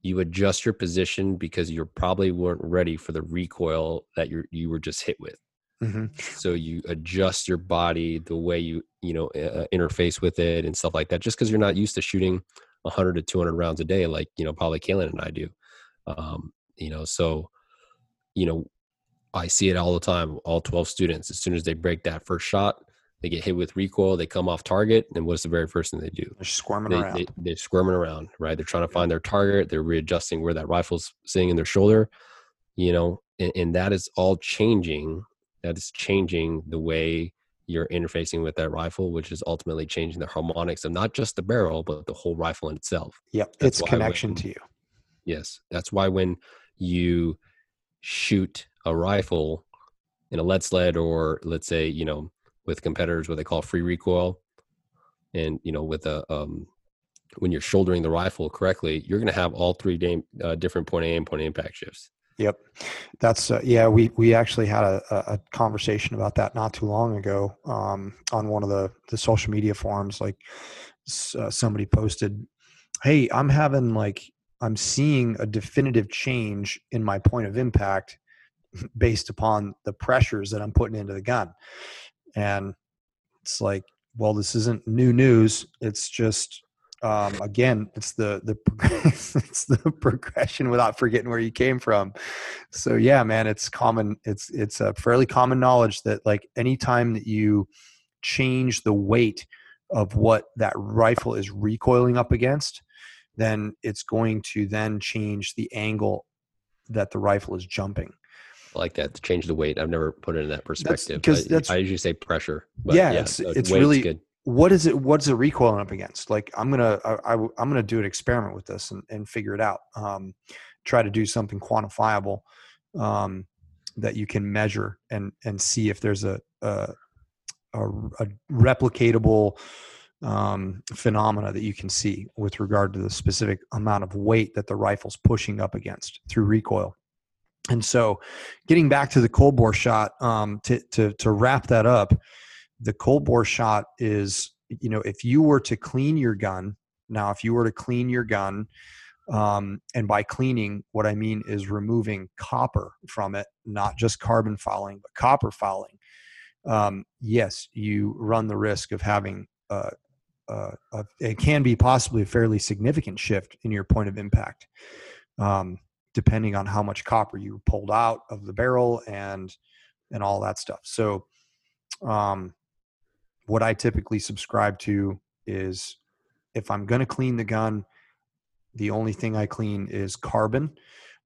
You adjust your position because you probably weren't ready for the recoil that you you were just hit with. Mm-hmm. So you adjust your body the way you you know uh, interface with it and stuff like that. Just because you're not used to shooting 100 to 200 rounds a day, like you know probably Caylen and I do. Um, you know, so you know I see it all the time. All 12 students, as soon as they break that first shot, they get hit with recoil, they come off target, and what's the very first thing they do? They're squirming they, around. They, are squirming around, right? They're trying to find their target. They're readjusting where that rifle's sitting in their shoulder, you know, and, and that is all changing. That is changing the way you're interfacing with that rifle, which is ultimately changing the harmonics of not just the barrel, but the whole rifle in itself. Yep, that's it's connection when, to you. Yes, that's why when you shoot a rifle in a lead sled, or let's say, you know, with competitors what they call free recoil and you know with a um, when you're shouldering the rifle correctly you're going to have all three uh, different point a and point impact shifts Yep, that's uh, yeah. We we actually had a, a conversation about that not too long ago um, on one of the the social media forums. Like uh, somebody posted, "Hey, I'm having like I'm seeing a definitive change in my point of impact based upon the pressures that I'm putting into the gun," and it's like, well, this isn't new news. It's just um, again, it's the the it's the progression without forgetting where you came from. So yeah, man, it's common. It's it's a fairly common knowledge that like anytime that you change the weight of what that rifle is recoiling up against, then it's going to then change the angle that the rifle is jumping. I like that to change the weight. I've never put it in that perspective. Because I, that's, I usually say pressure. yeah, yeah, it's, it's really good what is it what's it recoiling up against like i'm gonna I, am gonna do an experiment with this and, and figure it out um, try to do something quantifiable um, that you can measure and and see if there's a a, a, a replicatable um, phenomena that you can see with regard to the specific amount of weight that the rifle's pushing up against through recoil and so getting back to the cold bore shot um, to, to to wrap that up the cold bore shot is you know if you were to clean your gun now if you were to clean your gun um, and by cleaning what i mean is removing copper from it not just carbon fouling but copper fouling um, yes you run the risk of having a, a, a, it can be possibly a fairly significant shift in your point of impact. Um, depending on how much copper you pulled out of the barrel and and all that stuff so um, what I typically subscribe to is if I'm going to clean the gun, the only thing I clean is carbon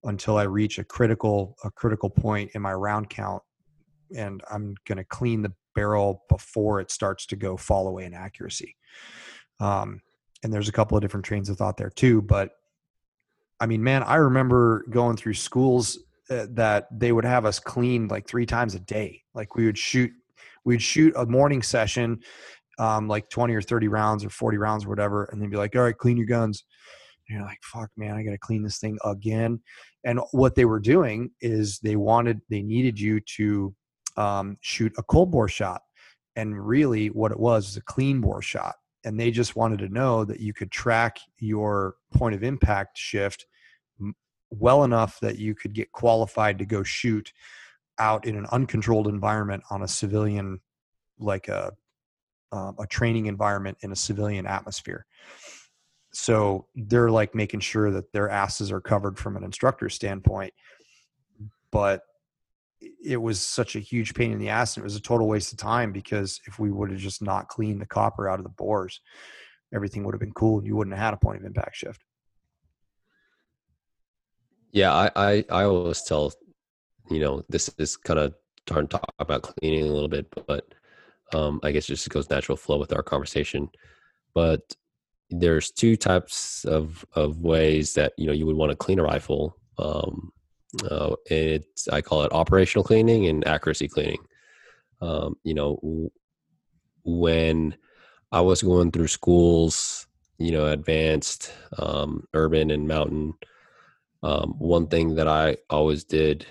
until I reach a critical a critical point in my round count, and I'm going to clean the barrel before it starts to go fall away in accuracy. Um, and there's a couple of different trains of thought there too, but I mean, man, I remember going through schools uh, that they would have us clean like three times a day. Like we would shoot we'd shoot a morning session, um, like 20 or 30 rounds or 40 rounds or whatever, and then be like, all right, clean your guns. And you're like, fuck, man, I got to clean this thing again. And what they were doing is they wanted, they needed you to um, shoot a cold bore shot. And really, what it was was a clean bore shot. And they just wanted to know that you could track your point of impact shift well enough that you could get qualified to go shoot out in an uncontrolled environment on a civilian like a um, a training environment in a civilian atmosphere. So they're like making sure that their asses are covered from an instructor standpoint but it was such a huge pain in the ass and it was a total waste of time because if we would have just not cleaned the copper out of the bores everything would have been cool and you wouldn't have had a point of impact shift yeah i i, I always tell you know, this is kind of to talk about cleaning a little bit, but um, I guess it just goes natural flow with our conversation. But there's two types of of ways that you know you would want to clean a rifle. Um, uh, it's I call it operational cleaning and accuracy cleaning. Um, you know, when I was going through schools, you know, advanced, um, urban, and mountain. Um, one thing that I always did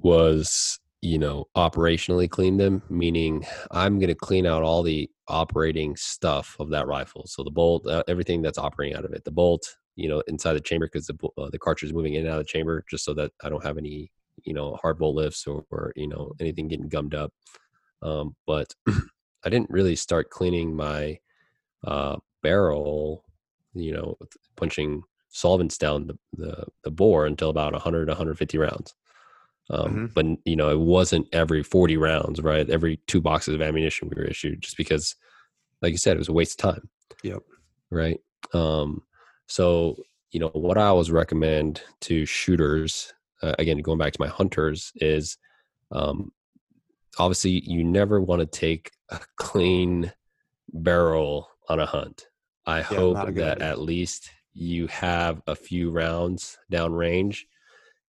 was you know operationally clean them meaning i'm going to clean out all the operating stuff of that rifle so the bolt uh, everything that's operating out of it the bolt you know inside the chamber because the, uh, the cartridge is moving in and out of the chamber just so that i don't have any you know hard bolt lifts or, or you know anything getting gummed up um, but i didn't really start cleaning my uh, barrel you know punching solvents down the, the, the bore until about 100 150 rounds um, mm-hmm. But you know, it wasn't every 40 rounds, right? Every two boxes of ammunition we were issued, just because, like you said, it was a waste of time. Yep. Right. Um, so you know, what I always recommend to shooters, uh, again, going back to my hunters, is um, obviously you never want to take a clean barrel on a hunt. I yeah, hope that at least you have a few rounds down range.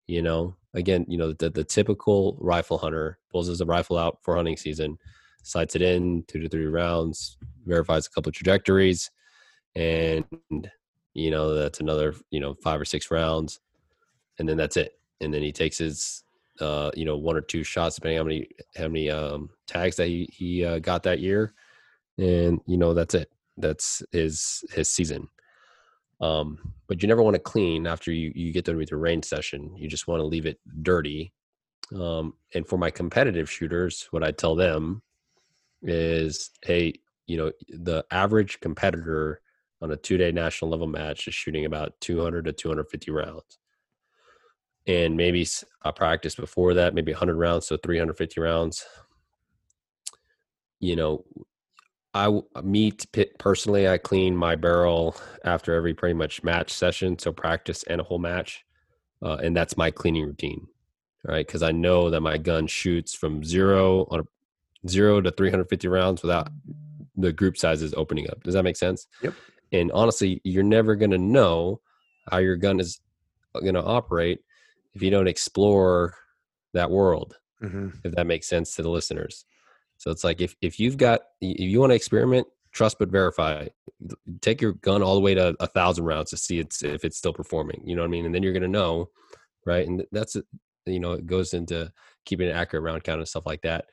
You know, again, you know, the, the typical rifle hunter pulls his rifle out for hunting season, sights it in two to three rounds, verifies a couple of trajectories, and you know that's another you know five or six rounds, and then that's it. and then he takes his uh, you know one or two shots depending how many how many um, tags that he he uh, got that year, and you know that's it. That's his his season. Um, but you never want to clean after you you get done with your range session. You just want to leave it dirty. Um, and for my competitive shooters, what I tell them is, hey, you know, the average competitor on a two day national level match is shooting about 200 to 250 rounds. And maybe a practice before that, maybe 100 rounds, so 350 rounds. You know, I me personally, I clean my barrel after every pretty much match session, so practice and a whole match, uh, and that's my cleaning routine, right? Because I know that my gun shoots from zero on a zero to 350 rounds without the group sizes opening up. Does that make sense? Yep. And honestly, you're never going to know how your gun is going to operate if you don't explore that world. Mm-hmm. If that makes sense to the listeners. So it's like if if you've got if you want to experiment, trust but verify. Take your gun all the way to a thousand rounds to see it's if it's still performing. You know what I mean? And then you're going to know, right? And that's you know it goes into keeping an accurate round count and stuff like that.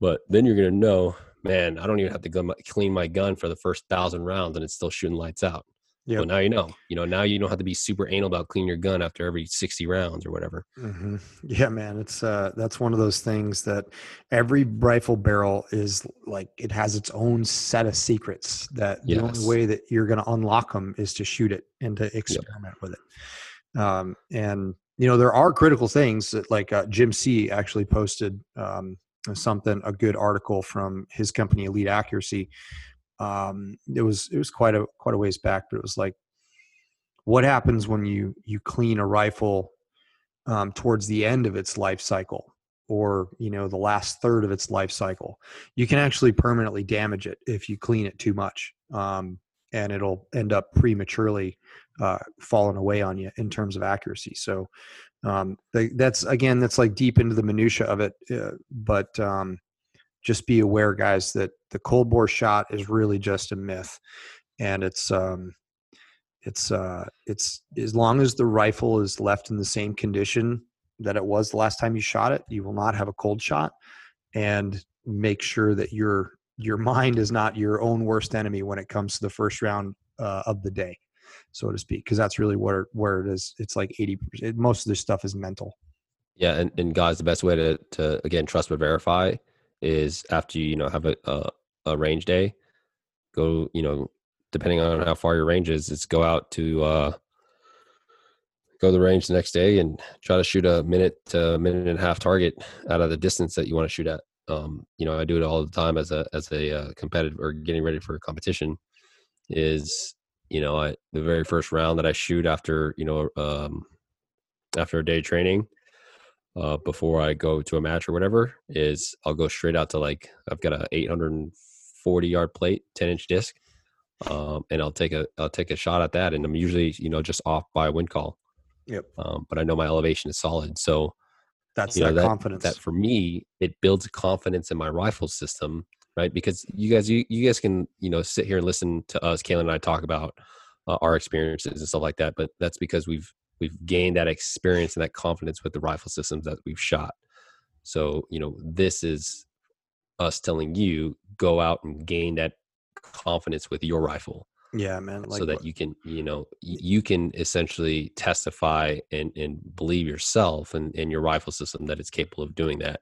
But then you're going to know man, I don't even have to clean my gun for the first thousand rounds and it's still shooting lights out. Yeah. Well, now you know. You know, now you don't have to be super anal about cleaning your gun after every sixty rounds or whatever. Mm-hmm. Yeah, man, it's uh, that's one of those things that every rifle barrel is like it has its own set of secrets. That the yes. only way that you're going to unlock them is to shoot it and to experiment yep. with it. Um, and you know, there are critical things that, like uh, Jim See actually posted um, something a good article from his company elite accuracy. Um, it was it was quite a quite a ways back but it was like what happens when you you clean a rifle um, towards the end of its life cycle or you know the last third of its life cycle? You can actually permanently damage it if you clean it too much. Um, and it'll end up prematurely uh, falling away on you in terms of accuracy. So um, that's again that's like deep into the minutia of it uh, but um, just be aware guys that the cold bore shot is really just a myth and it's um, it's uh, it's as long as the rifle is left in the same condition that it was the last time you shot it you will not have a cold shot and make sure that your your mind is not your own worst enemy when it comes to the first round uh, of the day so to speak, because that's really where where it is. It's like eighty. percent Most of this stuff is mental. Yeah, and, and guys, the best way to to again trust but verify is after you you know have a, a a, range day, go you know depending on how far your range is, it's go out to uh, go to the range the next day and try to shoot a minute to minute and a half target out of the distance that you want to shoot at. Um, you know, I do it all the time as a as a uh, competitive or getting ready for a competition. Is you know, I, the very first round that I shoot after, you know, um, after a day training, uh, before I go to a match or whatever, is I'll go straight out to like I've got a 840 yard plate, 10 inch disc, um, and I'll take a I'll take a shot at that, and I'm usually you know just off by a wind call. Yep. Um, but I know my elevation is solid, so that's that, know, that confidence. That for me, it builds confidence in my rifle system right? Because you guys, you, you guys can, you know, sit here and listen to us, Caylen and I talk about uh, our experiences and stuff like that. But that's because we've we've gained that experience and that confidence with the rifle systems that we've shot. So you know, this is us telling you go out and gain that confidence with your rifle. Yeah, man. Like so that what? you can, you know, you can essentially testify and, and believe yourself and, and your rifle system that it's capable of doing that.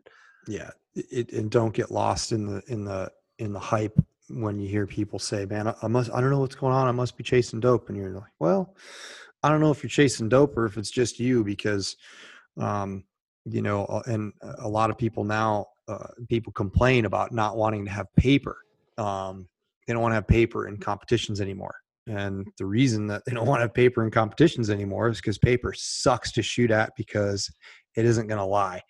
Yeah, it, and don't get lost in the in the in the hype when you hear people say, "Man, I, I must I don't know what's going on. I must be chasing dope," and you're like, "Well, I don't know if you're chasing dope or if it's just you because, um, you know, and a lot of people now uh, people complain about not wanting to have paper. Um, they don't want to have paper in competitions anymore. And the reason that they don't want to have paper in competitions anymore is because paper sucks to shoot at because it isn't going to lie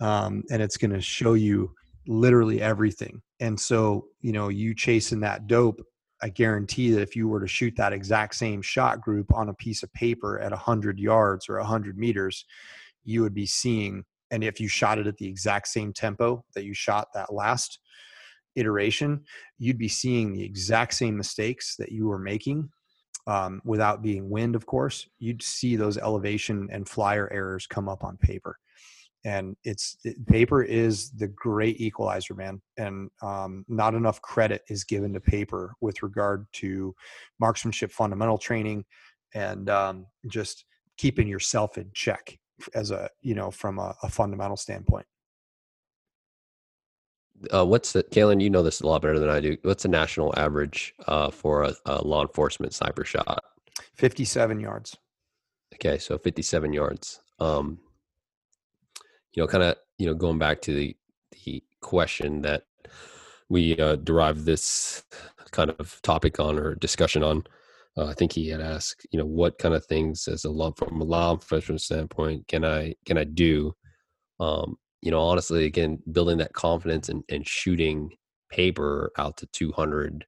um, and it's going to show you literally everything. And so, you know, you chasing that dope, I guarantee that if you were to shoot that exact same shot group on a piece of paper at 100 yards or 100 meters, you would be seeing, and if you shot it at the exact same tempo that you shot that last iteration, you'd be seeing the exact same mistakes that you were making um, without being wind, of course, you'd see those elevation and flyer errors come up on paper. And it's it, paper is the great equalizer, man. And um, not enough credit is given to paper with regard to marksmanship fundamental training and um, just keeping yourself in check as a you know from a, a fundamental standpoint. Uh, what's the Caylen? You know this a lot better than I do. What's the national average uh, for a, a, law enforcement sniper shot? Fifty-seven yards. Okay, so fifty-seven yards. Um, you know, kind of, you know, going back to the the question that we uh, derived this kind of topic on or discussion on. Uh, I think he had asked, you know, what kind of things as a law from a law enforcement standpoint can I can I do? Um, you know, honestly, again, building that confidence and, and shooting paper out to 200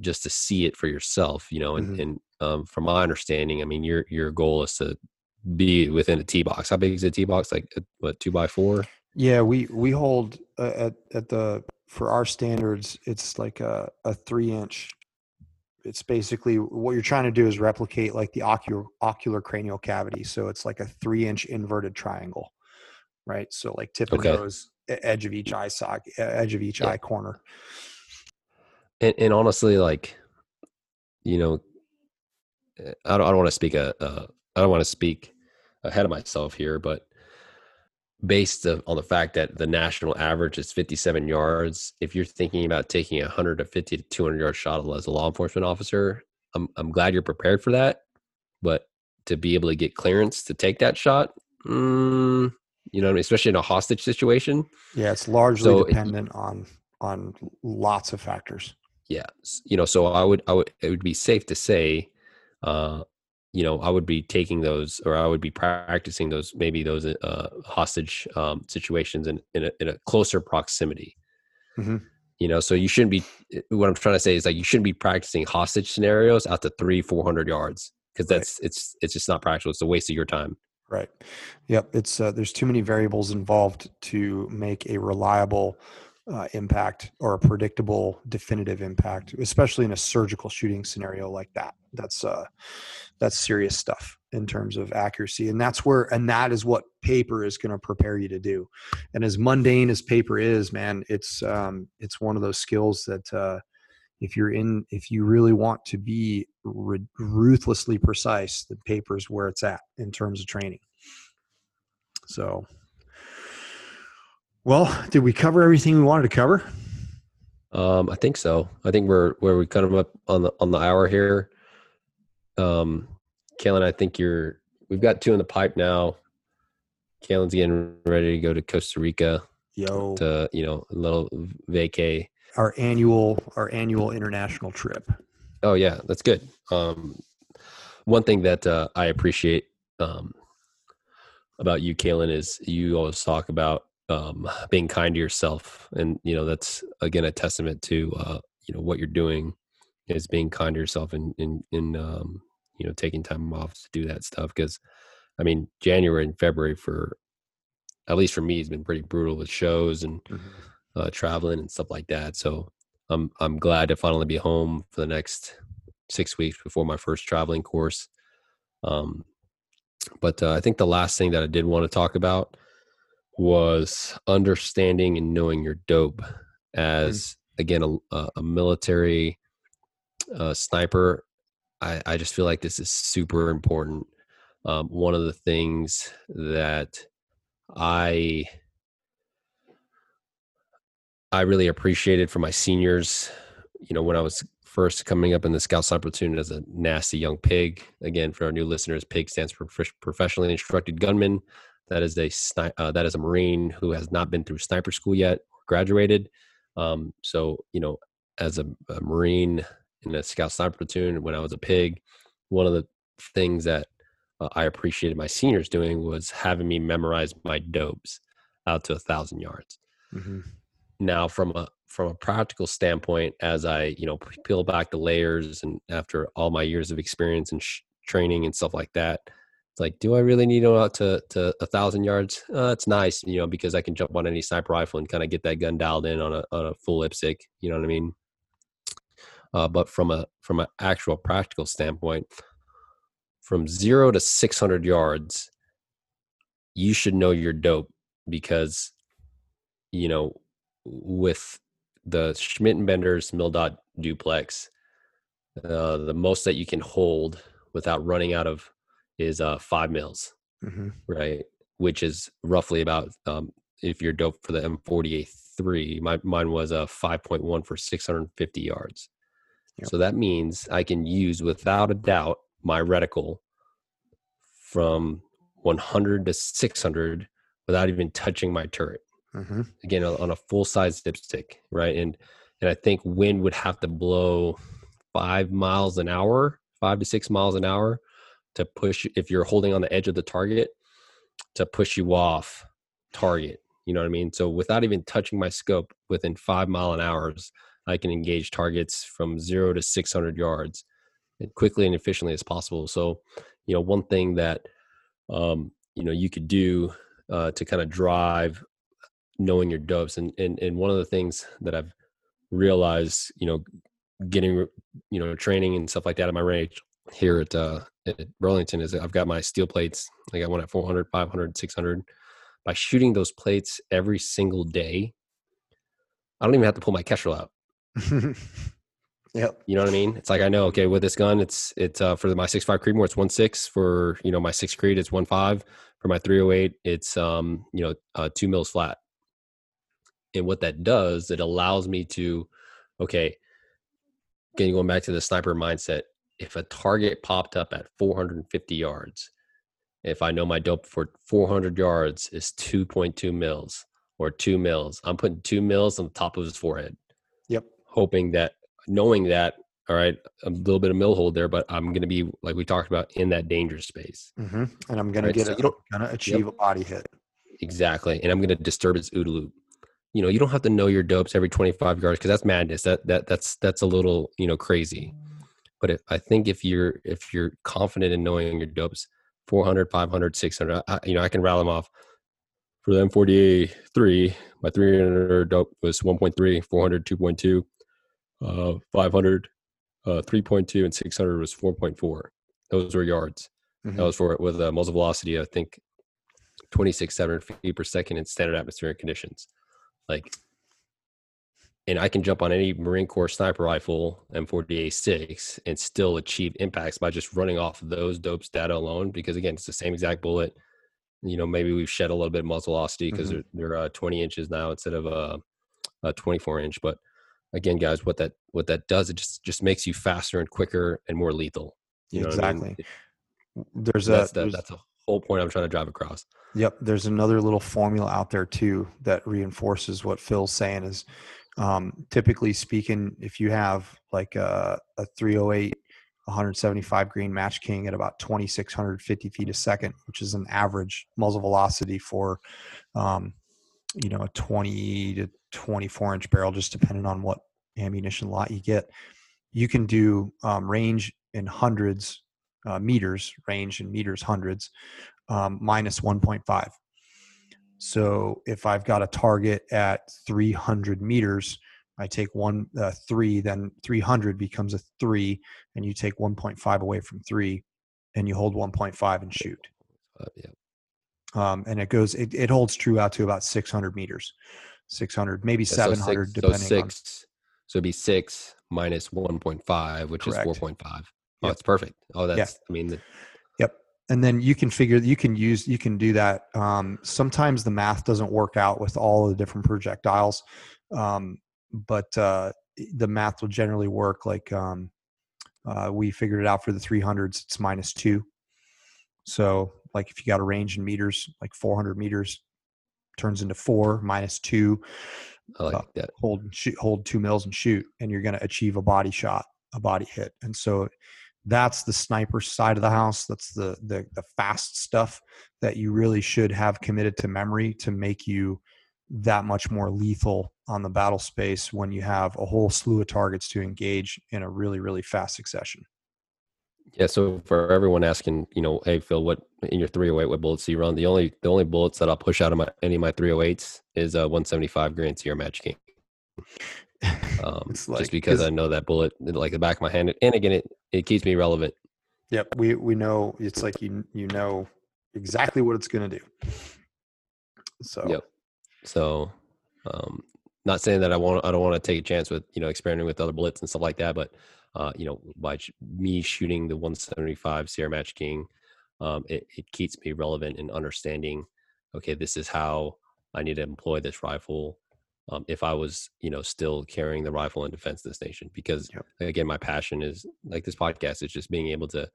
just to see it for yourself, you know, and, mm-hmm. and um, from my understanding, I mean, your, your goal is to be within a tee box. How big is a tee box? Like what, two by four? Yeah, we, we hold uh, at, at the, for our standards, it's like a, a three inch it's basically what you're trying to do is replicate like the ocular ocular cranial cavity so it's like a three inch inverted triangle right? So like tip of okay. nose, edge of each eye socket, edge of each yeah. eye corner. And, and, honestly, like, you know, eh, I don't, I don't want to speak a, uh, don't want to speak ahead of myself here, but based on the fact that the national average is 57 yards, if you're thinking about taking a 150 to 200 yard shot as a law enforcement officer, I'm, I'm glad you're prepared for that. But to be able to get clearance to take that shot, mm, you know, I mean? especially in a hostage situation. Yeah, it's largely so dependent it, on on lots of factors. Yeah, you know, so I would I would it would be safe to say, uh, you know, I would be taking those or I would be practicing those maybe those uh, hostage um, situations in in a, in a closer proximity. Mm-hmm. You know, so you shouldn't be. Eh, what I'm trying to say is like you shouldn't be practicing hostage scenarios out to three, four hundred yards because that's right. it's it's just not practical. It's a waste of your time. Right. Yep. It's uh, there's too many variables involved to make a reliable uh, impact or a predictable, definitive impact, especially in a surgical shooting scenario like that. That's uh, that's serious stuff in terms of accuracy, and that's where and that is what paper is going to prepare you to do. And as mundane as paper is, man, it's um, it's one of those skills that uh, if you're in if you really want to be ruthlessly precise the paper is where it's at in terms of training. So well did we cover everything we wanted to cover? Um i think so. I think we're where we kind of up on the on the hour here. Um Caylen, i think you're we've got two in the pipe now. Caylen's getting ready to go to Costa Rica. Yo. To, you know, a little vacay our annual our annual international trip. Oh yeah, that's good. Um, one thing that uh, I appreciate um, about you, Caylen, is you always talk about um, being kind to yourself, and you know that's again a testament to uh, you know what you're doing is being kind to yourself and in in um, you know taking time off to do that stuff. Because I mean, January and February for at least for me has been pretty brutal with shows and. Mm-hmm uh, traveling and stuff like that. So I'm I'm glad to finally be home for the next six weeks before my first traveling course. Um, but uh, I think the last thing that I did want to talk about was understanding and knowing your dope as mm-hmm. again a, a military uh, sniper. I, I just feel like this is super important. Um, one of the things that I I really appreciated for my seniors. You know, when I was first coming up in the Scout Sniper platoon as a nasty young pig. Again, for our new listeners, PIG stands for professionally instructed gunman. That is a uh, that is a Marine who has not been through sniper school yet graduated. Um, so, you know, as a, a Marine in a Scout Sniper platoon, when I was a pig, one of the things that uh, I appreciated my seniors doing was having me memorize my dopes out to a thousand yards. Mm-hmm now from a from a practical standpoint as i you know peel back the layers and after all my years of experience and sh- training and stuff like that it's like do i really need to go out to to a thousand yards? Uh, it's nice you know because i can jump on any sniper rifle and kind of get that gun dialed in on a on a full IPSC you know what i mean? Uh, but from a from an actual practical standpoint, from zero to 600 yards, you should know your dope because, you know, with the Schmidt and Bender's Mil Dot duplex, uh, the most that you can hold without running out of is uh, five mils, Mm-hmm. right? Which is roughly about um, if you're dope for the M40A3, my, mine was a 5.1 for 650 yards. Yep. So that means I can use without a doubt my reticle from 100 to 600 without even touching my turret. Mm-hmm. Again, on a full size IPSC, right? And and I think wind would have to blow five miles an hour, five to six miles an hour, to push if you're holding on the edge of the target to push you off target. You know what I mean? So without even touching my scope, within five mile an hours, I can engage targets from zero to 600 yards as quickly and efficiently as possible. So, you know, one thing that, um, you know, you could do uh, to kind of drive knowing your dopes. And, and, and one of the things that I've realized, you know, getting, you know, training and stuff like that at my range here at, uh, at Burlington is I've got my steel plates. I got one at 400, 500, 600. By shooting those plates every single day, I don't even have to pull my Kestrel out. yep. You know what I mean? It's like I know, okay, with this gun, it's it's uh, for my six five Creedmoor, it's one six. For you know my six Creed, it's one five. For my three oh eight, it's um you know uh, two mils flat. And what that does, it allows me to, okay, again going back to the sniper mindset. If a target popped up at 450 yards, if I know my dope for 400 yards is 2.2 mils or two mils, I'm putting two mils on the top of his forehead Yep. hoping that knowing that all right a little bit of mil hold there but i'm going to be like we talked about in that danger space Mm-hmm. And I'm gonna Right, get so it. I'm gonna achieve a body hit. exactly and i'm going to disturb its OODA loop you know you don't have to know your dopes every 25 yards because that's madness that that that's that's a little you know crazy. But if, i think if you're if you're confident in knowing your dopes 400 500 600 I, you know i can rattle them off. For the m48 3 my 300 dope was 1.3 400 2.2 uh 500 uh 3.2 and 600 was 4.4 those were yards. Mhm. that was for it with a muzzle velocity i think 26 feet per second in standard atmospheric conditions like and i can jump on any marine corps sniper rifle m40a6 and still achieve impacts by just running off those dopes data alone because again it's the same exact bullet you know maybe we've shed a little bit of muzzle velocity because Mhm. they're, they're uh, 20 inches now instead of a, a 24 inch but again guys what that what that does it just just makes you faster and quicker and more lethal you know what I mean? exactly. There's a that's the, there's- that's a whole point i'm trying to drive across Yep. There's another little formula out there too that reinforces what Phil's saying is um, typically speaking, if you have like a, a 308, 175 grain match king at about 2,650 feet a second, which is an average muzzle velocity for, um, you know, a 20 to 24 inch barrel, just depending on what ammunition lot you get. You can do um, range in hundreds uh, meters, range in meters, hundreds, um, minus 1.5. So if I've got a target at 300 meters, I take one uh, three, then 300 becomes a three, and you take 1.5 away from three, and you hold 1.5 and shoot. uh, yeah Um, and it goes, it, it holds true out to about 600 meters, 600, maybe Yeah, so 700, six, depending so on. six so it'd be six minus 1.5 which Correct. is 4.5 oh Yep. it's perfect oh that's yeah. i mean the, and then you can figure you can use you can do that um, sometimes the math doesn't work out with all the different projectiles um, but uh, the math will generally work like um, uh, we figured it out for the 300s it's minus two so like if you got a range in meters like 400 meters turns into four minus two i like Uh, that hold shoot, hold two mils and shoot, and you're going to achieve a body shot, a body hit. And so that's the sniper side of the house. That's the the the fast stuff that you really should have committed to memory to make you that much more lethal on the battle space when you have a whole slew of targets to engage in a really really fast succession. yeah so for everyone asking you know hey phil what in your 308 what bullets do you run the only the only bullets that i'll push out of my any of my 308s is a 175 grain sierra match king Um, like- just because I know that bullet like the back of my hand, and again, it it keeps me relevant. Yep, we we know it's like you you know exactly what it's going to do. So Yep. So, um, not saying that I want I don't want to take a chance with you know experimenting with other bullets and stuff like that, but uh, you know by sh- me shooting the 175 Sierra Match King, um, it it keeps me relevant in understanding. Okay, this is how I need to employ this rifle. Um, if I was, you know, still carrying the rifle in defense of this nation, because Yep. again, my passion is like this podcast is just being able to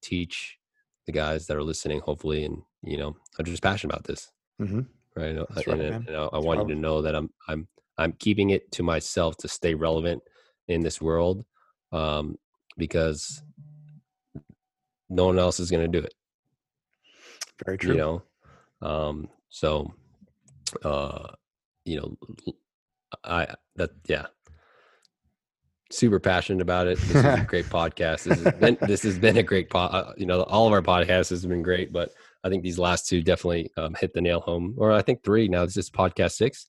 teach the guys that are listening, hopefully, and you know, I'm just passionate about this mhm. right? And, That's and, right, and man. I, I want you to know that I'm I'm I'm keeping it to myself to stay relevant in this world, um, because no one else is going to do it. very true. You know, um, so uh, you know, I that yeah. Super passionate about it. This is a great podcast. This has been this has been a great pod. Uh, you know, all of our podcasts has been great, but I think these last two definitely um, hit the nail home. Or I think three now. This is podcast six.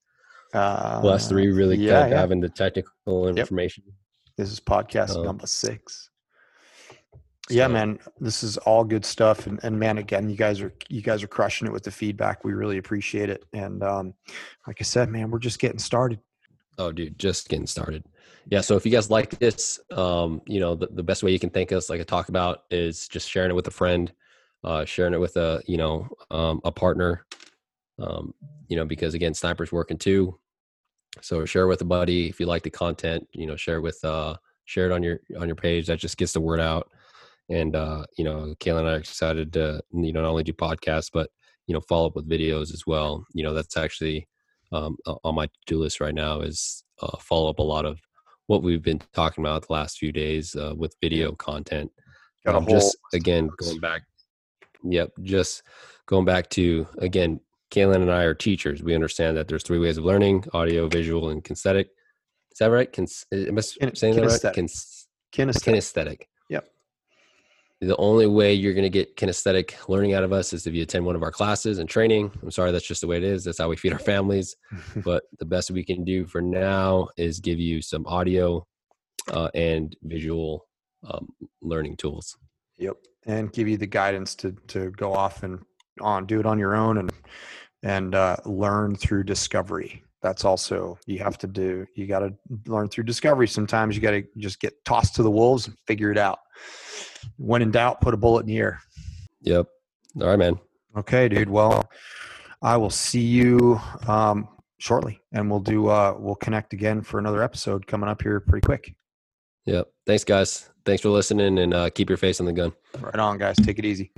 Uh, last three really yeah, kind of yeah. having the technical information. This is podcast Um, number six. Yeah, man, this is all good stuff, and, and man, again, you guys are you guys are crushing it with the feedback. We really appreciate it, and um, like I said, man, we're just getting started. Oh, dude, just getting started. Yeah. So if you guys like this, um, you know, the, the best way you can thank us, like I talk about, is just sharing it with a friend, uh, sharing it with a, you know, um, a partner, um, you know, because again, snipers working too. So share with a buddy if you like the content. You know, share with, uh, share it on your on your page. That just gets the word out. And uh, you know, Caylen and I are excited to you know not only do podcasts but you know follow up with videos as well. You know, that's actually um, on my to-do list right now is uh, follow up a lot of what we've been talking about the last few days uh, with video content. Got a Um, just again going back. Yep, just going back to again, Caylen and I are teachers. We understand that there's three ways of learning: audio, visual, and kinesthetic. Is that right? Kins- am I saying that right? kinesthetic. Kins- Kinesthetic. kinesthetic. The only way you're going to get kinesthetic learning out of us is if you attend one of our classes and training. I'm sorry, that's just the way it is. That's how we feed our families. but the best we can do for now is give you some audio uh, and visual um, learning tools. Yep, and give you the guidance to to go off and on do it on your own and and uh, learn through discovery. That's also you have to do. You got to learn through discovery. Sometimes you got to just get tossed to the wolves and figure it out. When in doubt, put a bullet in the air. Yep. All right, man. Okay, dude. Well, I will see you um, shortly, and we'll do. Uh, we'll connect again for another episode coming up here pretty quick. Yep. Thanks, guys. Thanks for listening and uh, keep your face on the gun. Right on, guys. Take it easy.